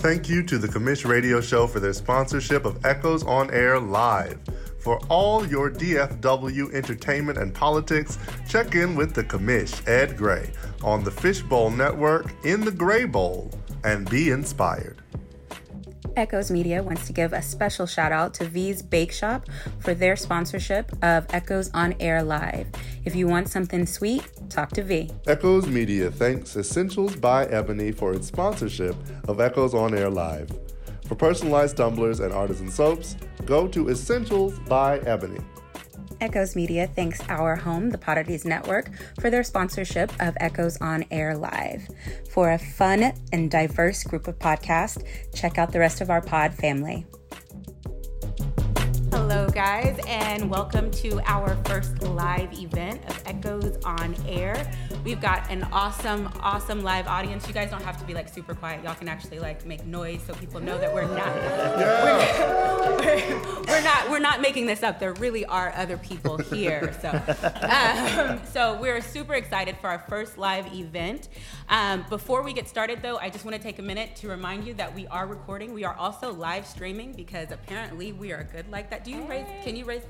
Thank you to the Commish Radio Show for their sponsorship of Echoes on Air Live. For all your DFW entertainment and politics, check in with the commish, Ed Gray, on the Fishbowl Network in the Gray Bowl, and be inspired. Echoes Media wants to give a special shout out to Vee's Bakeshoppe for their sponsorship of Echoes on Air Live. If you want something sweet, talk to V. Echoes Media thanks Essentials by Ebony for its sponsorship of Echoes on Air Live. For personalized tumblers and artisan soaps, go to Essentials by Ebony. Echoes Media thanks our home, the Poddities Network, for their sponsorship of Echoes on Air Live. For a fun and diverse group of podcasts, check out the rest of our pod family. Hello, guys, and welcome to our first live event of Echoes on Air. We've got an awesome, awesome live audience. You guys don't have to be like super quiet. Y'all can actually like make noise so people know that we're not. We're, we're, we're not. We're not making this up. There really are other people here. So, um, so we're super excited for our first live event. Um, before we get started, though, I just want to take a minute to remind you that we are recording. We are also live streaming because apparently we are good like that. Do you raise? Can you raise?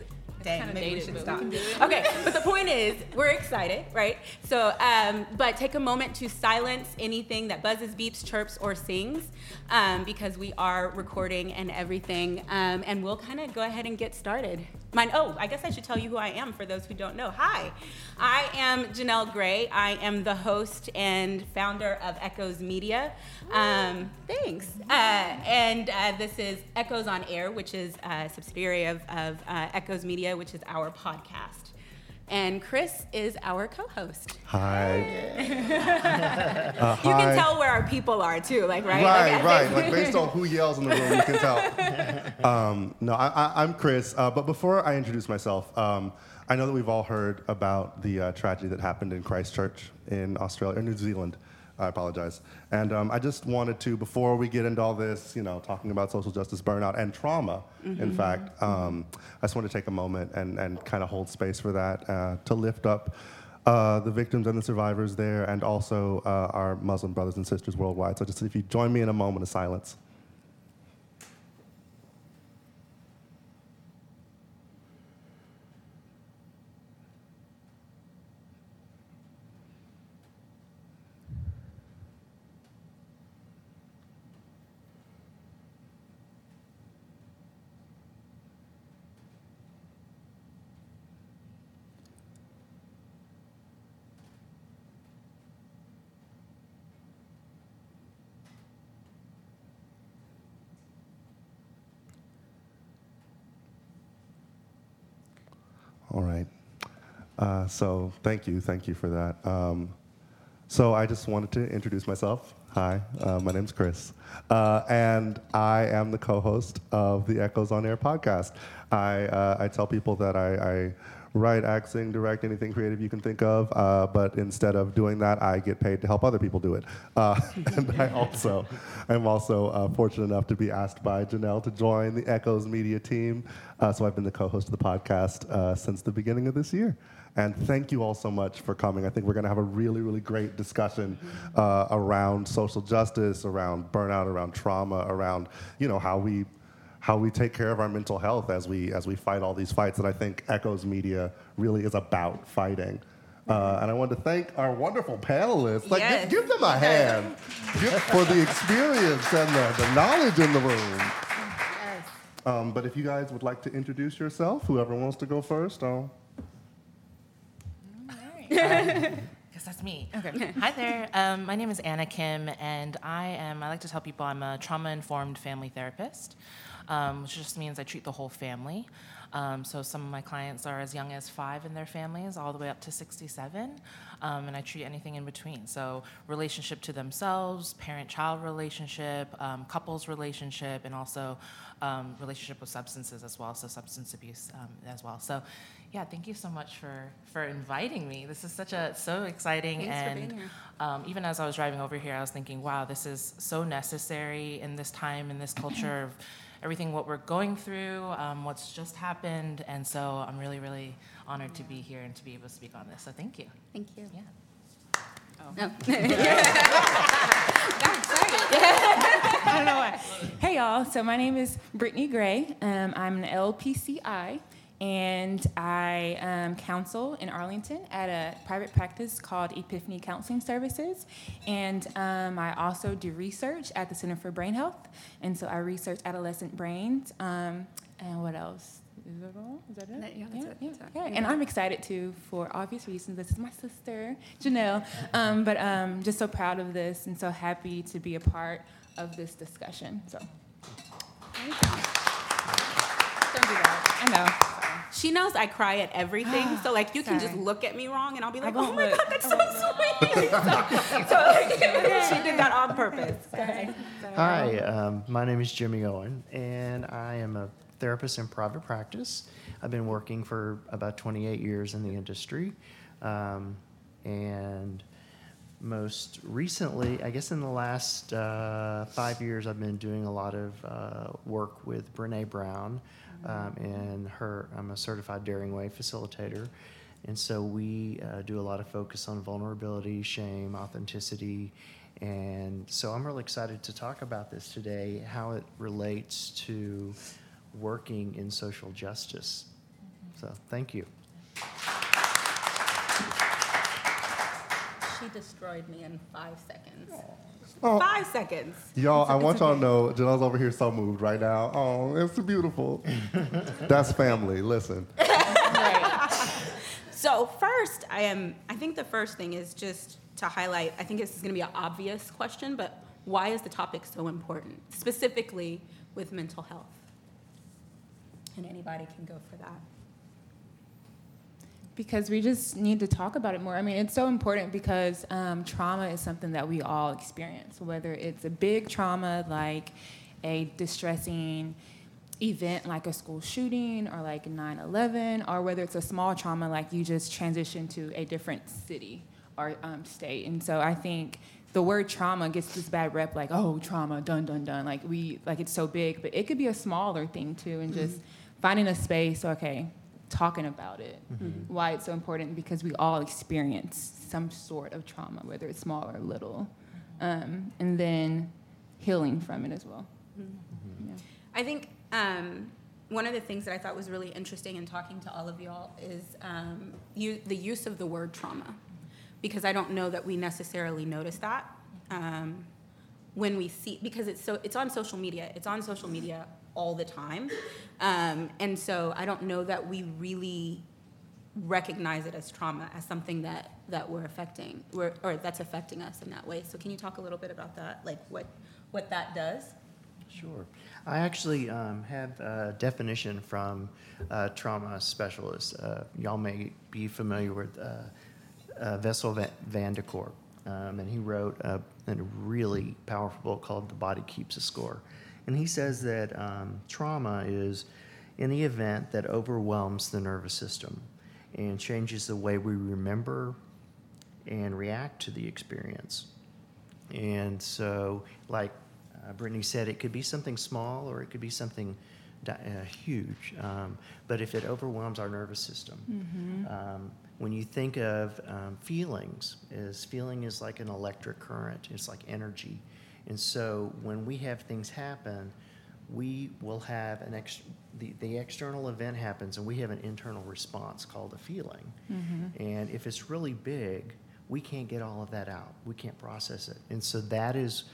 Dang, kinda maybe we should stop. we can do it. Okay, but the point is, we're excited, right? So, um, but take a moment to silence anything that buzzes, beeps, chirps, or sings, um, because we are recording and everything. Um, and we'll kind of go ahead and get started. Mine. Oh, I guess I should tell you who I am for those who don't know. Hi, I am Janelle Gray. I am the host and founder of Echoes Media. Um, thanks. Uh, and uh, this is Echoes on Air, which is a subsidiary of, of uh, Echoes Media, which is our podcast. And Chris is our co-host. Hi. Uh, You hi. can tell where our people are too, like right. Right, Okay. right. Like based on who yells in the room, you can tell. Um, no, I, I, I'm Chris. Uh, but before I introduce myself, um, I know that we've all heard about the uh, tragedy that happened in Christchurch in Australia or New Zealand. I apologize. And um, I just wanted to, before we get into all this, you know, talking about social justice burnout and trauma, in fact, um, I just want to take a moment and, and kind of hold space for that uh, to lift up uh, the victims and the survivors there, and also uh, our Muslim brothers and sisters worldwide. So, just if you join me in a moment of silence. All right. Uh, so thank you, thank you for that. Um, so I just wanted to introduce myself. Hi, uh, my name's Chris, uh, and I am the co-host of the Echoes on Air podcast. I uh, I tell people that I. I Write, act, sing, direct, anything creative you can think of. Uh, but instead of doing that, I get paid to help other people do it. Uh, and I also, I'm also uh, fortunate enough to be asked by Janelle to join the Echoes Media team. Uh, so I've been the co-host of the podcast uh, since the beginning of this year. And thank you all so much for coming. I think we're going to have a really, really great discussion uh, around social justice, around burnout, around trauma, around you know how we how we take care of our mental health as we as we fight all these fights that I think Echoes Media really is about fighting. Uh, and I want to thank our wonderful panelists. Like, Yes. give, them a hand Give- for the experience and the, the knowledge in the room. Um, but if you guys would like to introduce yourself, whoever wants to go first, I'll. Guess that's me. Okay. Hi there. Um, my name is Anna Kim, and I am. I like to tell people I'm a trauma-informed family therapist, um, which just means I treat the whole family. Um, so some of my clients are as young as five in their families, all the way up to 67, um, and I treat anything in between. So relationship to themselves, parent-child relationship, um, couples relationship, and also um, relationship with substances as well. So substance abuse um, as well. So yeah, thank you so much for for inviting me. This is such a so exciting Thanks and um, even as I was driving over here, I was thinking, wow, this is so necessary in this time, in this culture of everything what we're going through, um, what's just happened, and so I'm really, really honored to be here and to be able to speak on this. So thank you. Thank you. Yeah. Oh. No. I don't know why. Hey, y'all. So my name is Brittanie Gray. Um, I'm an LPCI, and I um, counsel in Arlington at a private practice called Epiphany Counseling Services. And um, I also do research at the Center for Brain Health, and so I research adolescent brains. Um, and what else? Is that all? Is that it? That- yeah, that's it. Yeah, it. yeah. Yeah. And I'm excited too, for obvious reasons. This is my sister, Janelle. Um, but um, just so proud of this and so happy to be a part of this discussion. So, Don't do that. I know. She knows I cry at everything, so like you can just look at me wrong, and I'll be like, won't "Oh my look. god, that's so sweet." so, so like, she did that on purpose. Sorry. Hi, um, my name is Jimmy Owen, and I am a therapist in private practice. I've been working for about 28 years in the industry, um, and most recently, I guess in the last uh, five years, I've been doing a lot of uh, work with Brene Brown, um, and her. I'm a certified Daring Way facilitator, and so we uh, do a lot of focus on vulnerability, shame, authenticity, and so I'm really excited to talk about this today, how it relates to working in social justice. So thank you. She destroyed me in five seconds. Oh. oh. Five seconds. Y'all, I want y'all to know Janelle's over here so moved right now. Oh, it's beautiful. That's family. Listen. So first, I am. I think the first thing is just to highlight. I think this is going to be an obvious question, but why is the topic so important, specifically with mental health? And anybody can go for that. Because we just need to talk about it more. I mean, it's so important because um, trauma is something that we all experience, whether it's a big trauma like a distressing event like a school shooting or like 9 11, or whether it's a small trauma like you just transition to a different city or um, state. And so I think the word trauma gets this bad rep like, oh, trauma, dun, dun, dun. Like, we, like it's so big, but it could be a smaller thing too, and just finding a space, okay, talking about it, why it's so important because we all experience some sort of trauma, whether it's small or little, um, and then healing from it as well. Yeah. I think um, one of the things that I thought was really interesting in talking to all of y'all is um, you, the use of the word trauma, because I don't know that we necessarily notice that um, when we see because it's so it's on social media. It's on social media all the time, um, and so I don't know that we really recognize it as trauma as something that that we're affecting we're, or that's affecting us in that way. So can you talk a little bit about that, like what what that does? Sure. I actually um, have a definition from a trauma specialist. Uh, y'all may be familiar with uh, uh, Bessel Van, Van der Kolk. Um, and he wrote a, a really powerful book called The Body Keeps a Score. And he says that um, trauma is any event that overwhelms the nervous system and changes the way we remember and react to the experience. And so, like uh, Brittanie said, it could be something small or it could be something di- uh, huge. Um, but if it overwhelms our nervous system, um, when you think of um, feelings, is feeling is like an electric current. It's like energy, and so when we have things happen, we will have an ex- the, the external event happens and we have an internal response called a feeling. And if it's really big, we can't get all of that out. We can't process it. And so that is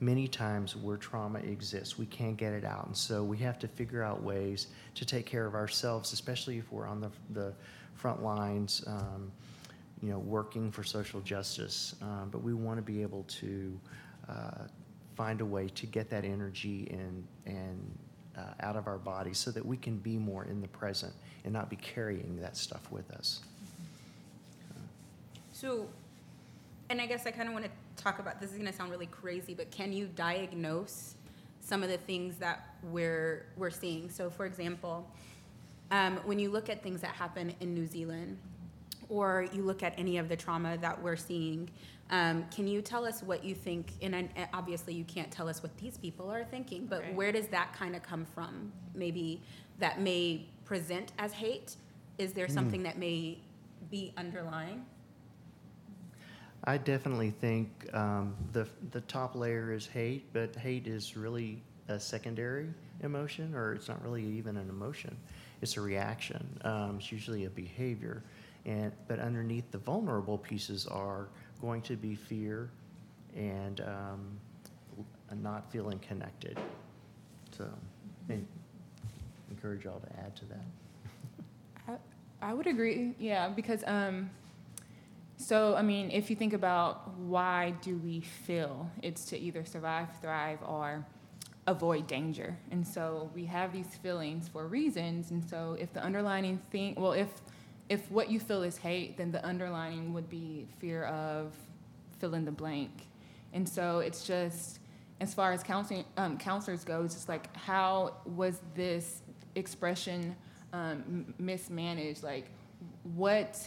many times where trauma exists. We can't get it out. And so we have to figure out ways to take care of ourselves, especially if we're on the, the front lines, um, you know, working for social justice. Um, but we want to be able to uh, find a way to get that energy and, and uh, out of our body so that we can be more in the present and not be carrying that stuff with us. So, and I guess I kind of want to talk about this is going to sound really crazy, but can you diagnose some of the things that we're we're seeing? So, for example, um, when you look at things that happen in New Zealand, or you look at any of the trauma that we're seeing, um, can you tell us what you think? And I- obviously, you can't tell us what these people are thinking, but Right. where does that kind of come from? Maybe that may present as hate. Is there something that may be underlying? I definitely think um, the the top layer is hate, but hate is really a secondary emotion, or it's not really even an emotion. It's a reaction. Um, it's usually a behavior, and but underneath the vulnerable pieces are going to be fear and um, not feeling connected. So, encourage y'all to add to that. I, I would agree, yeah, because um, so I mean, if you think about why do we feel, it's to either survive, thrive, or avoid danger. And so we have these feelings for reasons. And so if the underlining thing, well, if if what you feel is hate, then the underlining would be fear of fill in the blank. And so it's just as far as counseling um, counselors go, it's just like how was this expression um, mismanaged? Like what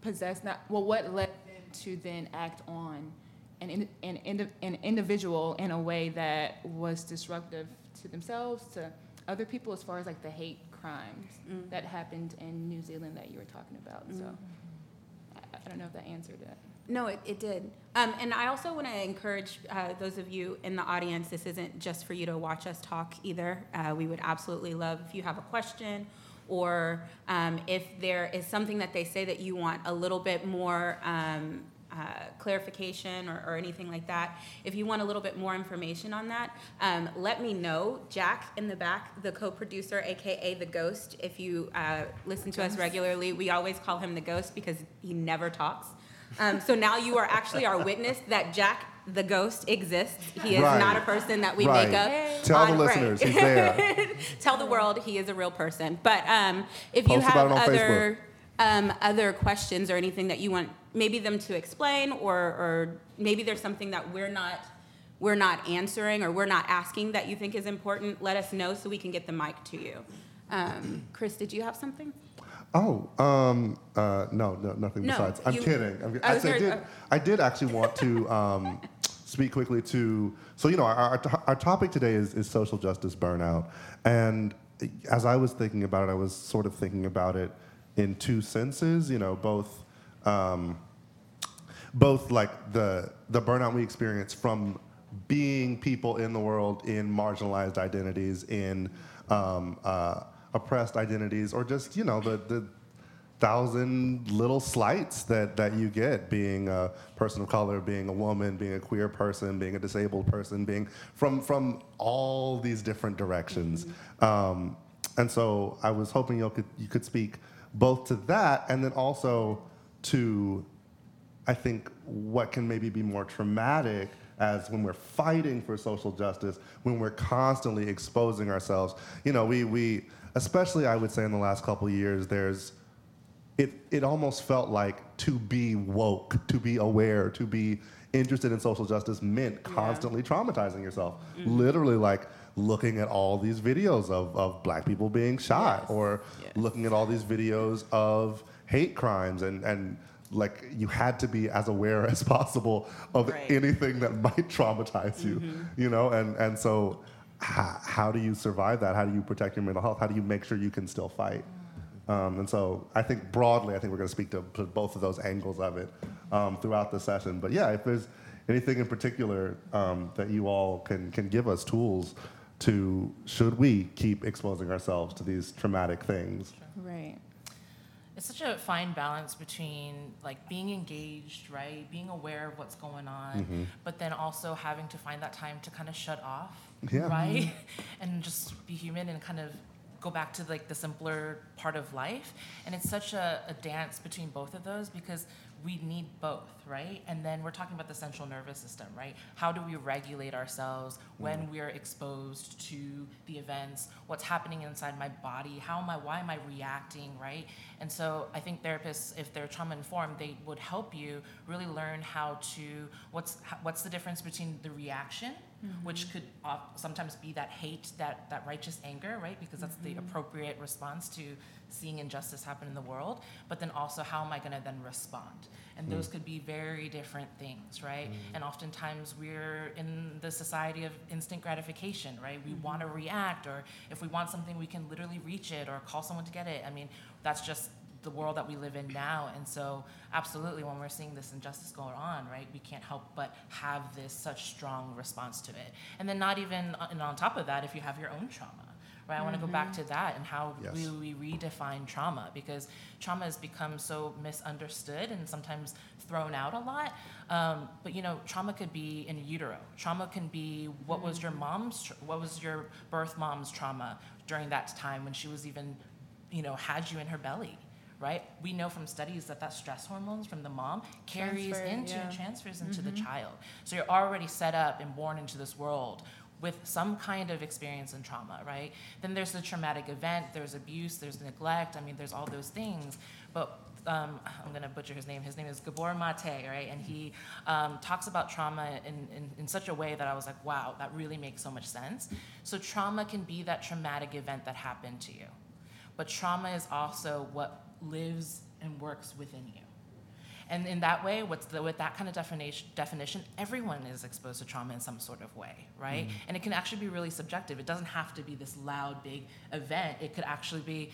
possessed not well what led them to then act on an, an, an individual in a way that was disruptive to themselves to other people as far as like the hate crimes Mm. that happened in new zealand that you were talking about so Mm. I, I don't know if that answered it. No, it, it did. Um, and I also want to encourage uh, those of you in the audience, this isn't just for you to watch us talk either. Uh, we would absolutely love if you have a question or um, if there is something that they say that you want a little bit more um, uh, clarification or, or anything like that. If you want a little bit more information on that, um, let me know. Jack in the back, the co producer, AKA the ghost, if you uh, listen to us regularly, we always call him the ghost because he never talks. Um, so now you are actually our witness that Jack the ghost exists. He is Right. not a person that we Right. make up. Tell the on- right. listeners he's there. Tell the world he is a real person. But um, if you have about it on other um, other questions or anything that you want maybe them to explain, or or maybe there's something that we're not we're not answering or we're not asking that you think is important, let us know so we can get the mic to you. Um, Chris, did you have something? Oh, um, uh, no, no, nothing No, besides. I'm you- kidding. I'm, I I, was I gonna- did. uh, I did actually want to um, speak quickly to. So you know, our, our, our topic today is, is social justice burnout, and as I was thinking about it, I was sort of thinking about it in two senses. You know, both. Um, both like the the burnout we experience from being people in the world in marginalized identities, in um, uh, oppressed identities, or just you know the the thousand little slights that that you get being a person of color, being a woman, being a queer person, being a disabled person, being from from all these different directions. Um, and so I was hoping you could you could speak both to that and then also to I think what can maybe be more traumatic as when we're fighting for social justice, when we're constantly exposing ourselves. You know, we, we especially I would say in the last couple years, there's, it, it almost felt like to be woke, to be aware, to be interested in social justice meant constantly traumatizing yourself. Mm-hmm. Literally, like looking at all these videos of, of black people being shot Yes. or Yes. looking at all these videos of hate crimes and, and like you had to be as aware as possible of Right. anything that might traumatize you you know and and so how, how do you survive that how do you protect your mental health how do you make sure you can still fight um, and so I think broadly, I think we're going to speak to, to both of those angles of it um, throughout the session. But yeah, if there's anything in particular um, that you all can, can give us tools to, should we keep exposing ourselves to these traumatic things? right It's such a fine balance between like being engaged, right? Being aware of what's going on, mm-hmm. but then also having to find that time to kind of shut off, Yeah. right? Mm-hmm. and just be human and kind of go back to like the simpler part of life. And it's such a, a dance between both of those because we need both, right? And then we're talking about the central nervous system, right? How do we regulate ourselves when mm. we're exposed to the events? What's happening inside my body? How am I, why am I reacting, right? And so I think therapists, if they're trauma informed, they would help you really learn how to, what's, what's the difference between the reaction, Mm-hmm. which could uh, sometimes be that hate, that, that righteous anger, right? Because that's the mm-hmm. appropriate response to seeing injustice happen in the world, but then also how am I going to then respond? And those mm. could be very different things, right? Mm. And oftentimes we're in the society of instant gratification, right? We want to mm-hmm. react, or if we want something, we can literally reach it or call someone to get it. I mean, that's just the world that we live in now. And so, absolutely, when we're seeing this injustice going on, right, we can't help but have this such strong response to it. And then, not even, uh, and on top of that, if you have your own trauma, right? I want to go back to that and how Yes. we, we redefine trauma because trauma has become so misunderstood and sometimes thrown out a lot. Um, but you know, trauma could be in utero. Trauma can be what was your mom's, what was your birth mom's trauma during that time when she was even, you know, had you in her belly. Right, we know from studies that that stress hormones from the mom carries Transfer, into yeah. transfers into the child. So you're already set up and born into this world with some kind of experience and trauma, right? Then there's the traumatic event, there's abuse, there's neglect. I mean, there's all those things. But um, I'm gonna butcher his name. His name is Gabor Mate, right? And he um, talks about trauma in, in, in such a way that I was like, wow, that really makes so much sense. So trauma can be that traumatic event that happened to you. But trauma is also what lives and works within you. And in that way, what's the, with that kind of definition, definition, everyone is exposed to trauma in some sort of way, right? Mm. And it can actually be really subjective. It doesn't have to be this loud, big event. It could actually be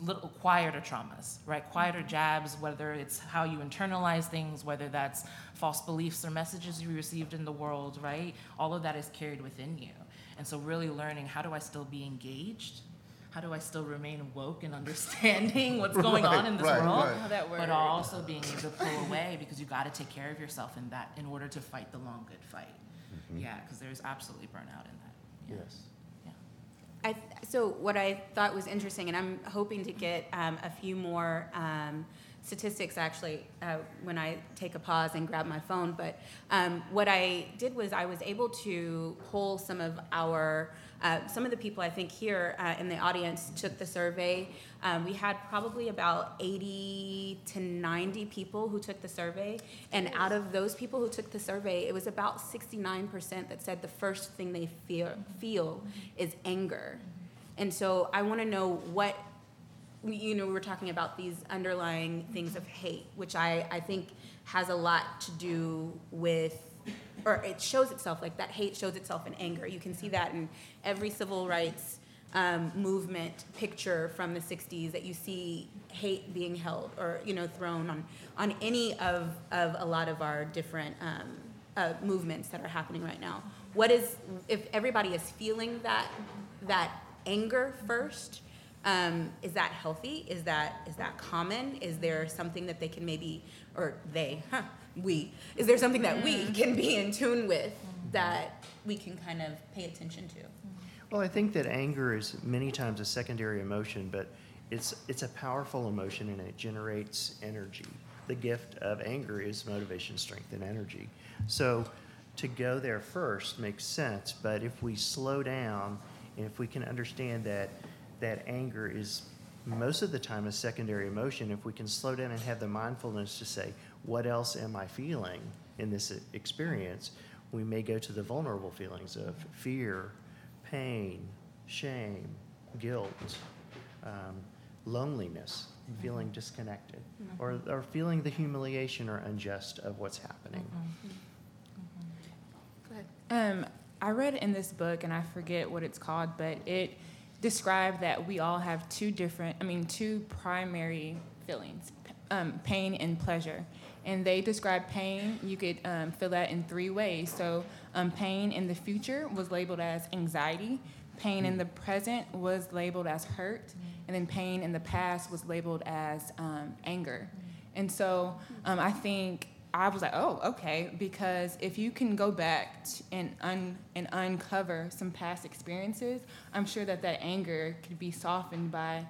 little quieter traumas, right? Quieter mm-hmm. jabs, whether it's how you internalize things, whether that's false beliefs or messages you received in the world, right? All of that is carried within you. And so, really learning how do I still be engaged? How do I still remain woke and understanding what's going on in this right, world? right. How that But also being able to pull away because you got to take care of yourself in that in order to fight the long good fight. Yeah, because there's absolutely burnout in that. Yeah. Yes. Yeah. I, th- so what I thought was interesting, and I'm hoping to get um, a few more um, statistics actually uh, when I take a pause and grab my phone. But um, what I did was I was able to pull some of our uh, some of the people I think here uh, in the audience took the survey. Um, we had probably about 80 to 90 people who took the survey, and out of those people who took the survey, it was about 69% that said the first thing they feel feel is anger. And so I want to know what we- you know we were talking about these underlying things of hate which i i think has a lot to do with or it shows itself like that hate shows itself in anger you can see that in every civil rights um, movement picture from the 60s that you see hate being held or you know thrown on on any of of a lot of our different um, uh, movements that are happening right now what is if everybody is feeling that that anger first um, is that healthy? Is that is that common? Is there something that they can maybe, or they, huh, we, is there something that we mm-hmm. can be in tune with mm-hmm. that we can kind of pay attention to? Mm-hmm. Well, I think that anger is many times a secondary emotion, but it's, it's a powerful emotion and it generates energy. The gift of anger is motivation, strength, and energy. So to go there first makes sense, but if we slow down and if we can understand that that anger is most of the time a secondary emotion, if we can slow down and have the mindfulness to say, what else am I feeling in this experience? We may go to the vulnerable feelings of fear, pain, shame, guilt, um, loneliness, feeling disconnected, or, or feeling the humiliation or unjust of what's happening. Go ahead. Um, I read in this book, and I forget what it's called, but it described that we all have two different, I mean, two primary feelings um, pain and pleasure. And they described pain, you could um, feel that in three ways. So, um, pain in the future was labeled as anxiety, pain in the present was labeled as hurt, and then pain in the past was labeled as um, anger. And so, um, I think I was like, oh, okay, because if you can go back and un- and uncover some past experiences, I'm sure that that anger could be softened by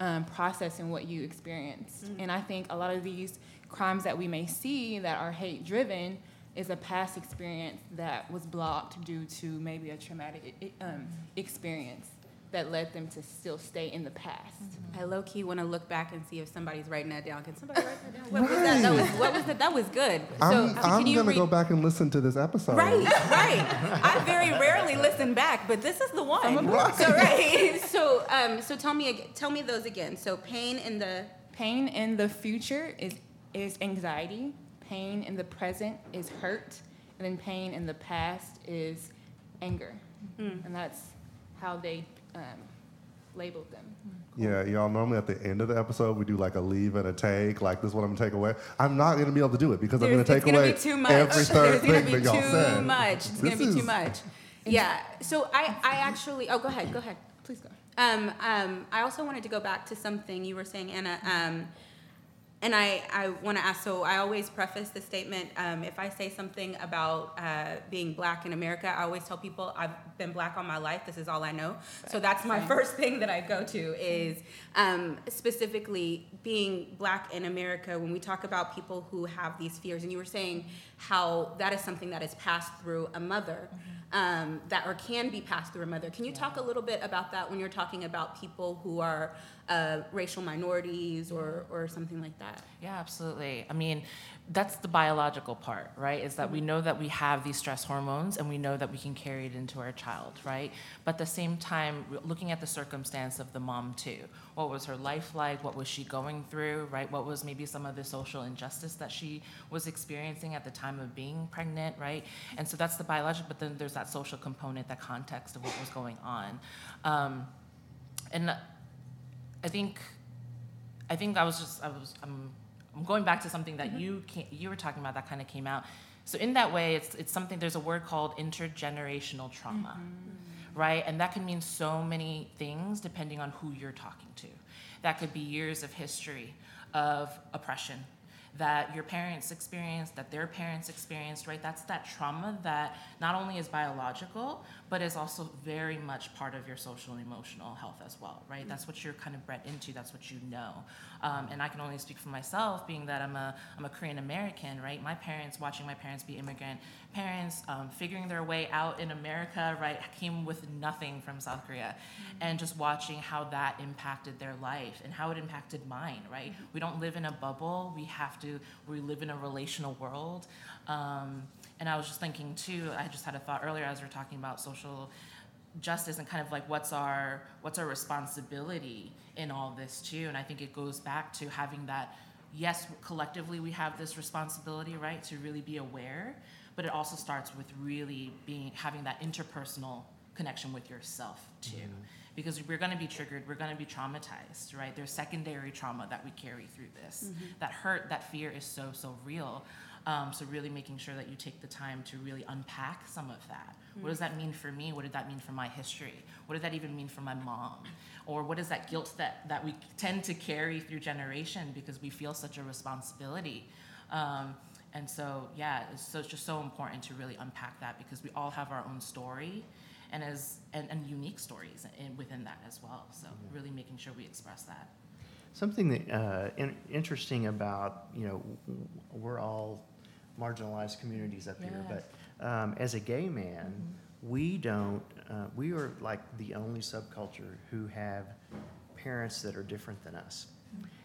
um, processing what you experienced. And I think a lot of these crimes that we may see that are hate driven is a past experience that was blocked due to maybe a traumatic i- i- um, experience that led them to still stay in the past. I low key want to look back and see if somebody's writing that down. Can somebody write that down? What was that? That was what was that? That was good. I'm, uh, I'm gonna read- go back and listen to this episode. Right, right. I very rarely listen back, but this is the one. So right. So um, so tell me ag- tell me those again. So pain in the Pain in the future is, is anxiety. Pain in the present is hurt. And then pain in the past is anger. And that's how they um, labeled them. Yeah, y'all. Normally at the end of the episode, we do like a leave and a take. Like this is what I'm gonna take away. I'm not gonna be able to do it because I'm gonna it's take gonna away be too much. every third There's gonna thing be that y'all too said. much. It's gonna This be too much. Yeah. So I, I actually. Oh, go ahead. Go ahead. Please go. Um, um, I also wanted to go back to something you were saying, Anna. Um, and I, I want to ask so I always preface the statement um, if I say something about uh, being black in America, I always tell people I've been black all my life. This is all I know. So that's my first thing that I go to is um, specifically being black in America. When we talk about people who have these fears, and you were saying how that is something that is passed through a mother, um, that or can be passed through a mother. Can you talk a little bit about that when you're talking about people who are uh, racial minorities or or something like that? Yeah, absolutely. I mean, that's the biological part, right? Is that we know that we have these stress hormones and we know that we can carry it into our child, right? But at the same time, looking at the circumstance of the mom too. What was her life like? What was she going through, right? What was maybe some of the social injustice that she was experiencing at the time of being pregnant, right? And so that's the biological, but then there's that social component, that context of what was going on. Um, and I think I think I was just I was I'm I'm going back to something that mm-hmm. you can you were talking about that kind of came out. So in that way, it's it's something. There's a word called intergenerational trauma, mm-hmm. right? And that can mean so many things depending on who you're talking to. That could be years of history of oppression that your parents experienced, that their parents experienced, right? That's that trauma that not only is biological, but is also very much part of your social and emotional health as well, right? That's what you're kind of bred into, that's what you know. Um, and I can only speak for myself, being that I'm a, I'm a Korean American, right? My parents, watching my parents be immigrant parents, um, figuring their way out in America, right, came with nothing from South Korea. And just watching how that impacted their life and how it impacted mine, right? We don't live in a bubble, we have to, we live in a relational world. Um, and I was just thinking too, I just had a thought earlier as we are talking about social justice and kind of like what's our what's our responsibility in all this too? And i think it goes back to having that yes collectively we have this responsibility right to really be aware but it also starts with really being having that interpersonal connection with yourself too. Mm-hmm. Because we're going to be triggered we're going to be traumatized right? There's secondary trauma that we carry through this. Mm-hmm. That hurt that fear is so so real um, so really making sure that you take the time to really unpack some of that. What does that mean for me? What did that mean for my history? What did that even mean for my mom? Or what is that guilt that, that we tend to carry through generation because we feel such a responsibility? Um, and so, yeah, it's, so it's just so important to really unpack that because we all have our own story and as and, and unique stories in, within that as well. So really making sure we express that. Something that uh, in, interesting about you know we're all marginalized communities up here, Yes. but um, as a gay man, we don't. Uh, we are like the only subculture who have parents that are different than us,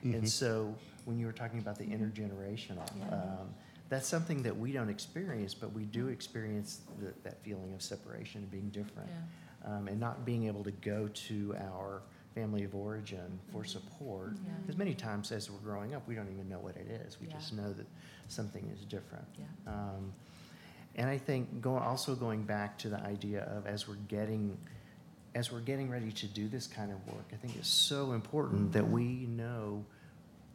and so when you were talking about the intergenerational. Um, that's something that we don't experience, but we do experience the, that feeling of separation and being different um, and not being able to go to our family of origin for support. Yeah. Because many times as we're growing up, we don't even know what it is. We Yeah. just know that something is different. Yeah. Um, and I think go, also going back to the idea of as we're getting as we're getting ready to do this kind of work, I think it's so important that we know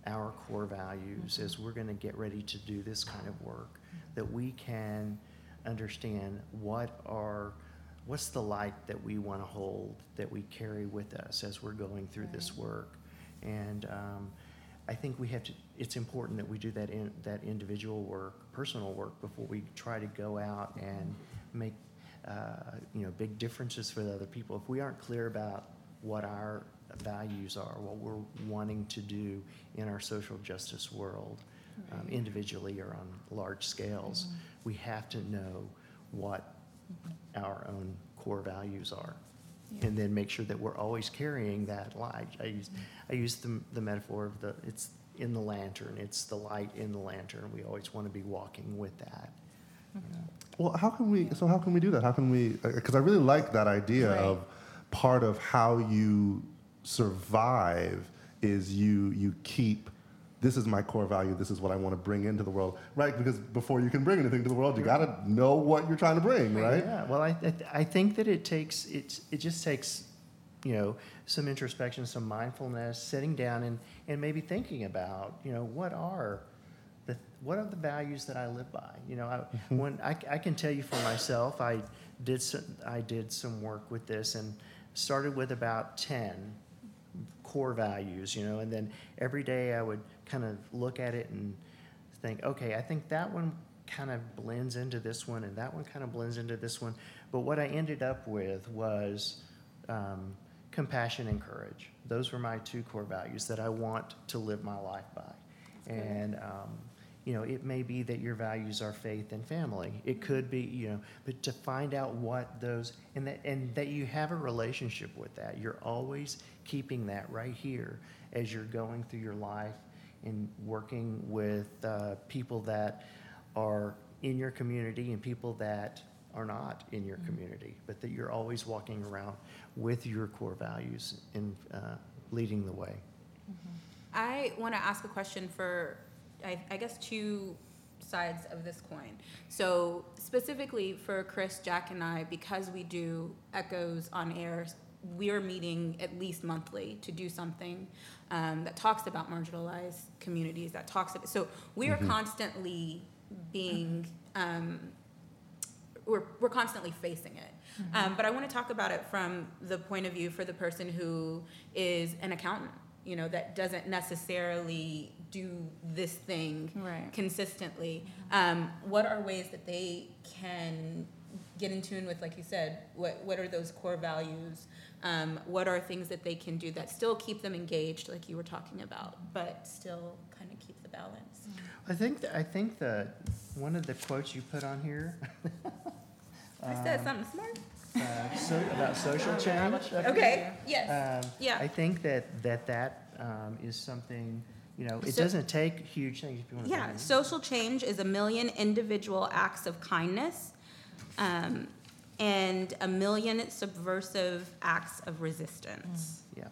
our core values as we're going to get ready to do this kind of work, that we can understand what are what's the light that we want to hold that we carry with us as we're going through this work, and um, I think we have to. It's important that we do that in that individual work, personal work, before we try to go out and make uh, you know big differences for the other people. If we aren't clear about what our values are, what we're wanting to do in our social justice world, um, individually or on large scales, we have to know what our own core values are. And then make sure that we're always carrying that light. I use, I use the, the metaphor of the, it's in the lantern, it's the light in the lantern. We always want to be walking with that. you know. Well, how can we? So how can we do that? How can we? Uh, because I really like that idea Right. of part of how you survive is you you keep. This is my core value. This is what I want to bring into the world, right? Because before you can bring anything to the world, you got to know what you're trying to bring, right? Yeah, well, I, I, think that it takes, it, it just takes you know, some introspection, some mindfulness, sitting down and, and maybe thinking about, you know, what are the, what are the values that I live by? You know, I, mm-hmm. when I, I can tell you for myself, I did some, I did some work with this and started with about 10 core values, you know, and then every day I would kind of look at it and think, okay, I think that one kind of blends into this one and that one kind of blends into this one. But what I ended up with was um, compassion and courage. Those were my two core values that I want to live my life by. And, um, you know, it may be that your values are faith and family. It could be, you know, but to find out what those, and that, and that you have a relationship with that. You're always keeping that right here as you're going through your life and working with uh, people that are in your community and people that are not in your community, but that you're always walking around with your core values and uh, leading the way. I want to ask a question for, I, I guess, two sides of this coin. So specifically for Chris, Jack, and I, because we do echoes on air, we're meeting at least monthly to do something um, that talks about marginalized communities. That talks about so we are constantly being um, we're, we're constantly facing it. Um, but I want to talk about it from the point of view for the person who is an accountant, you know, that doesn't necessarily do this thing Right. consistently. Um, what are ways that they can get in tune with, like you said, what, what are those core values? Um, what are things that they can do that still keep them engaged, like you were talking about, but still kind of keep the balance? I think, th- I think that one of the quotes you put on here I said something smart. uh, so, about social change. Okay, yes. Um, Yeah. I think that that, that um, is something, you know, it So- doesn't take huge things if you want to. Yeah, social change is a million individual acts of kindness um, and a million subversive acts of resistance. Yeah.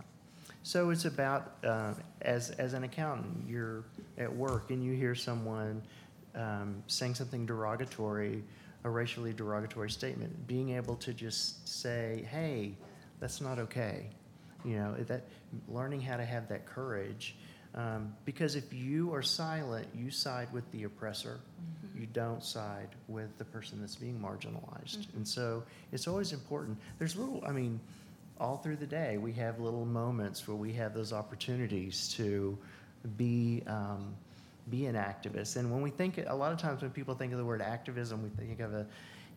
So it's about, uh, as, as an accountant, you're at work and you hear someone um, saying something derogatory, a racially derogatory statement, being able to just say, hey, that's not okay. You know, that, learning how to have that courage. Um, because if you are silent, you side with the oppressor. You don't side with the person that's being marginalized. And so it's always important. There's little, I mean, all through the day, we have little moments where we have those opportunities to be um, be an activist. And when we think, a lot of times when people think of the word activism, we think of a,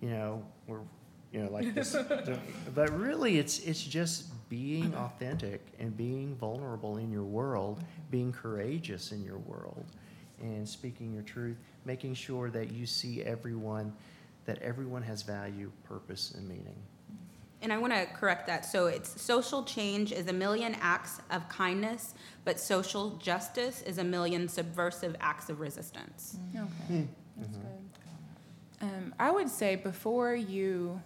you know, we're, you know, like this. but really, it's it's just being authentic and being vulnerable in your world, mm-hmm. being courageous in your world, and speaking your truth, making sure that you see everyone, that everyone has value, purpose, and meaning. And I want to correct that. So it's social change is a million acts of kindness, but social justice is a million subversive acts of resistance. Mm-hmm. Okay, hmm. that's mm-hmm. good. Um, I would say before you,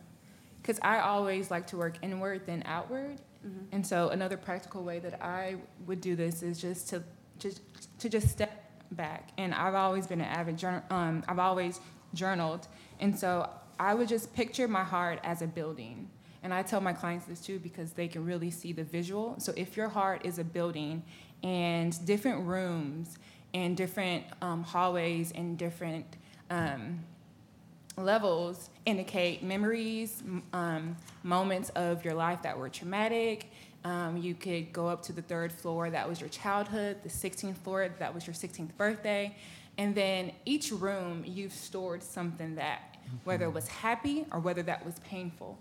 because I always like to work inward then outward, and so another practical way that I would do this is just to just to just step back. And I've always been an avid journal. Um, I've always journaled, and so I would just picture my heart as a building. And I tell my clients this too because they can really see the visual. So if your heart is a building and different rooms and different um, hallways and different um, levels indicate memories, um, moments of your life that were traumatic. Um, you could go up to the third floor, that was your childhood, the 16th floor, that was your 16th birthday. And then each room, you've stored something that, whether it was happy or whether that was painful.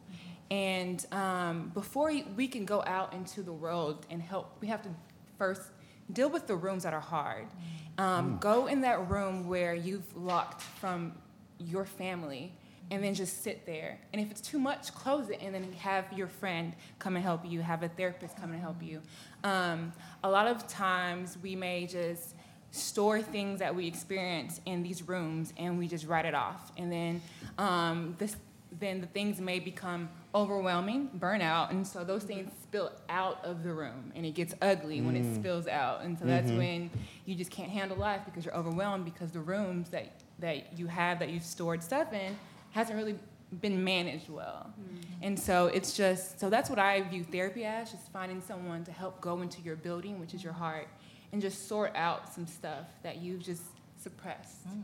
And um, before we can go out into the world and help, we have to first deal with the rooms that are hard. Um, Go in that room where you've locked from your family and then just sit there. And if it's too much, close it and then have your friend come and help you, have a therapist come and help you. Um, a lot of times we may just store things that we experience in these rooms and we just write it off. And then um, this, then the things may become overwhelming, burnout, and so those things spill out of the room, and it gets ugly when it spills out, and so that's when you just can't handle life because you're overwhelmed because the rooms that that you have that you've stored stuff in hasn't really been managed well. Mm-hmm. And so it's just, so that's what I view therapy as, just finding someone to help go into your building, which is your heart, and just sort out some stuff that you've just suppressed. Mm.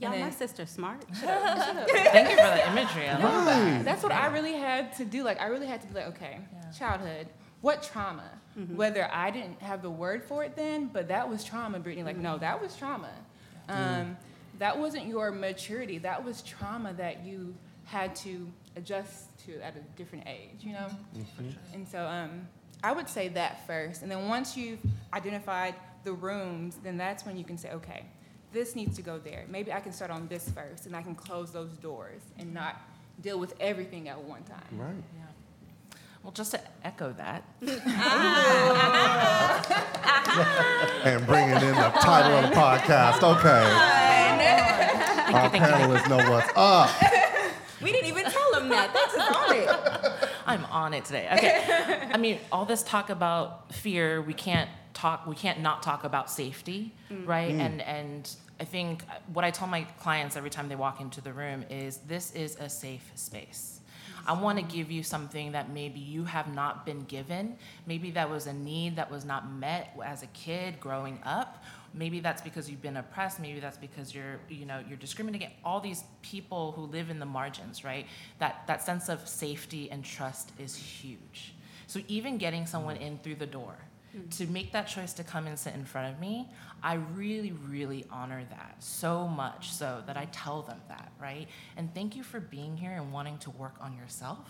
Y'all, And my then- sister's smart. Thank you for the imagery. I love that. That's what I really had to do. Like, I really had to be like, okay, Yeah. childhood, what trauma? Mm-hmm. Whether I didn't have the word for it then, but that was trauma, Brittanie. Like, no, mm-hmm. that was trauma. Mm. Um, that wasn't your maturity. That was trauma that you had to adjust to at a different age, you know? And so um, I would say that first. And then once you've identified the rooms, then that's when you can say, okay, this needs to go there. Maybe I can start on this first and I can close those doors and not deal with everything at one time. Right. Well, just to echo that, ah. And bringing in the title of the podcast. Okay. Our panelists know what's up. We didn't even tell him that. That's on it. I'm on it today. Okay. I mean, all this talk about fear, we can't talk, we can't not talk about safety, mm. right? Mm. And and I think what I tell my clients every time they walk into the room is this is a safe space. I want to give you something that maybe you have not been given. Maybe that was a need that was not met as a kid growing up. Maybe that's because you've been oppressed. Maybe that's because you're, you know, you're discriminating. All these people who live in the margins, right? That that sense of safety and trust is huge. So even getting someone in through the door Mm. to make that choice to come and sit in front of me, I really, really honor that so much so that I tell them that, right? And thank you for being here and wanting to work on yourself,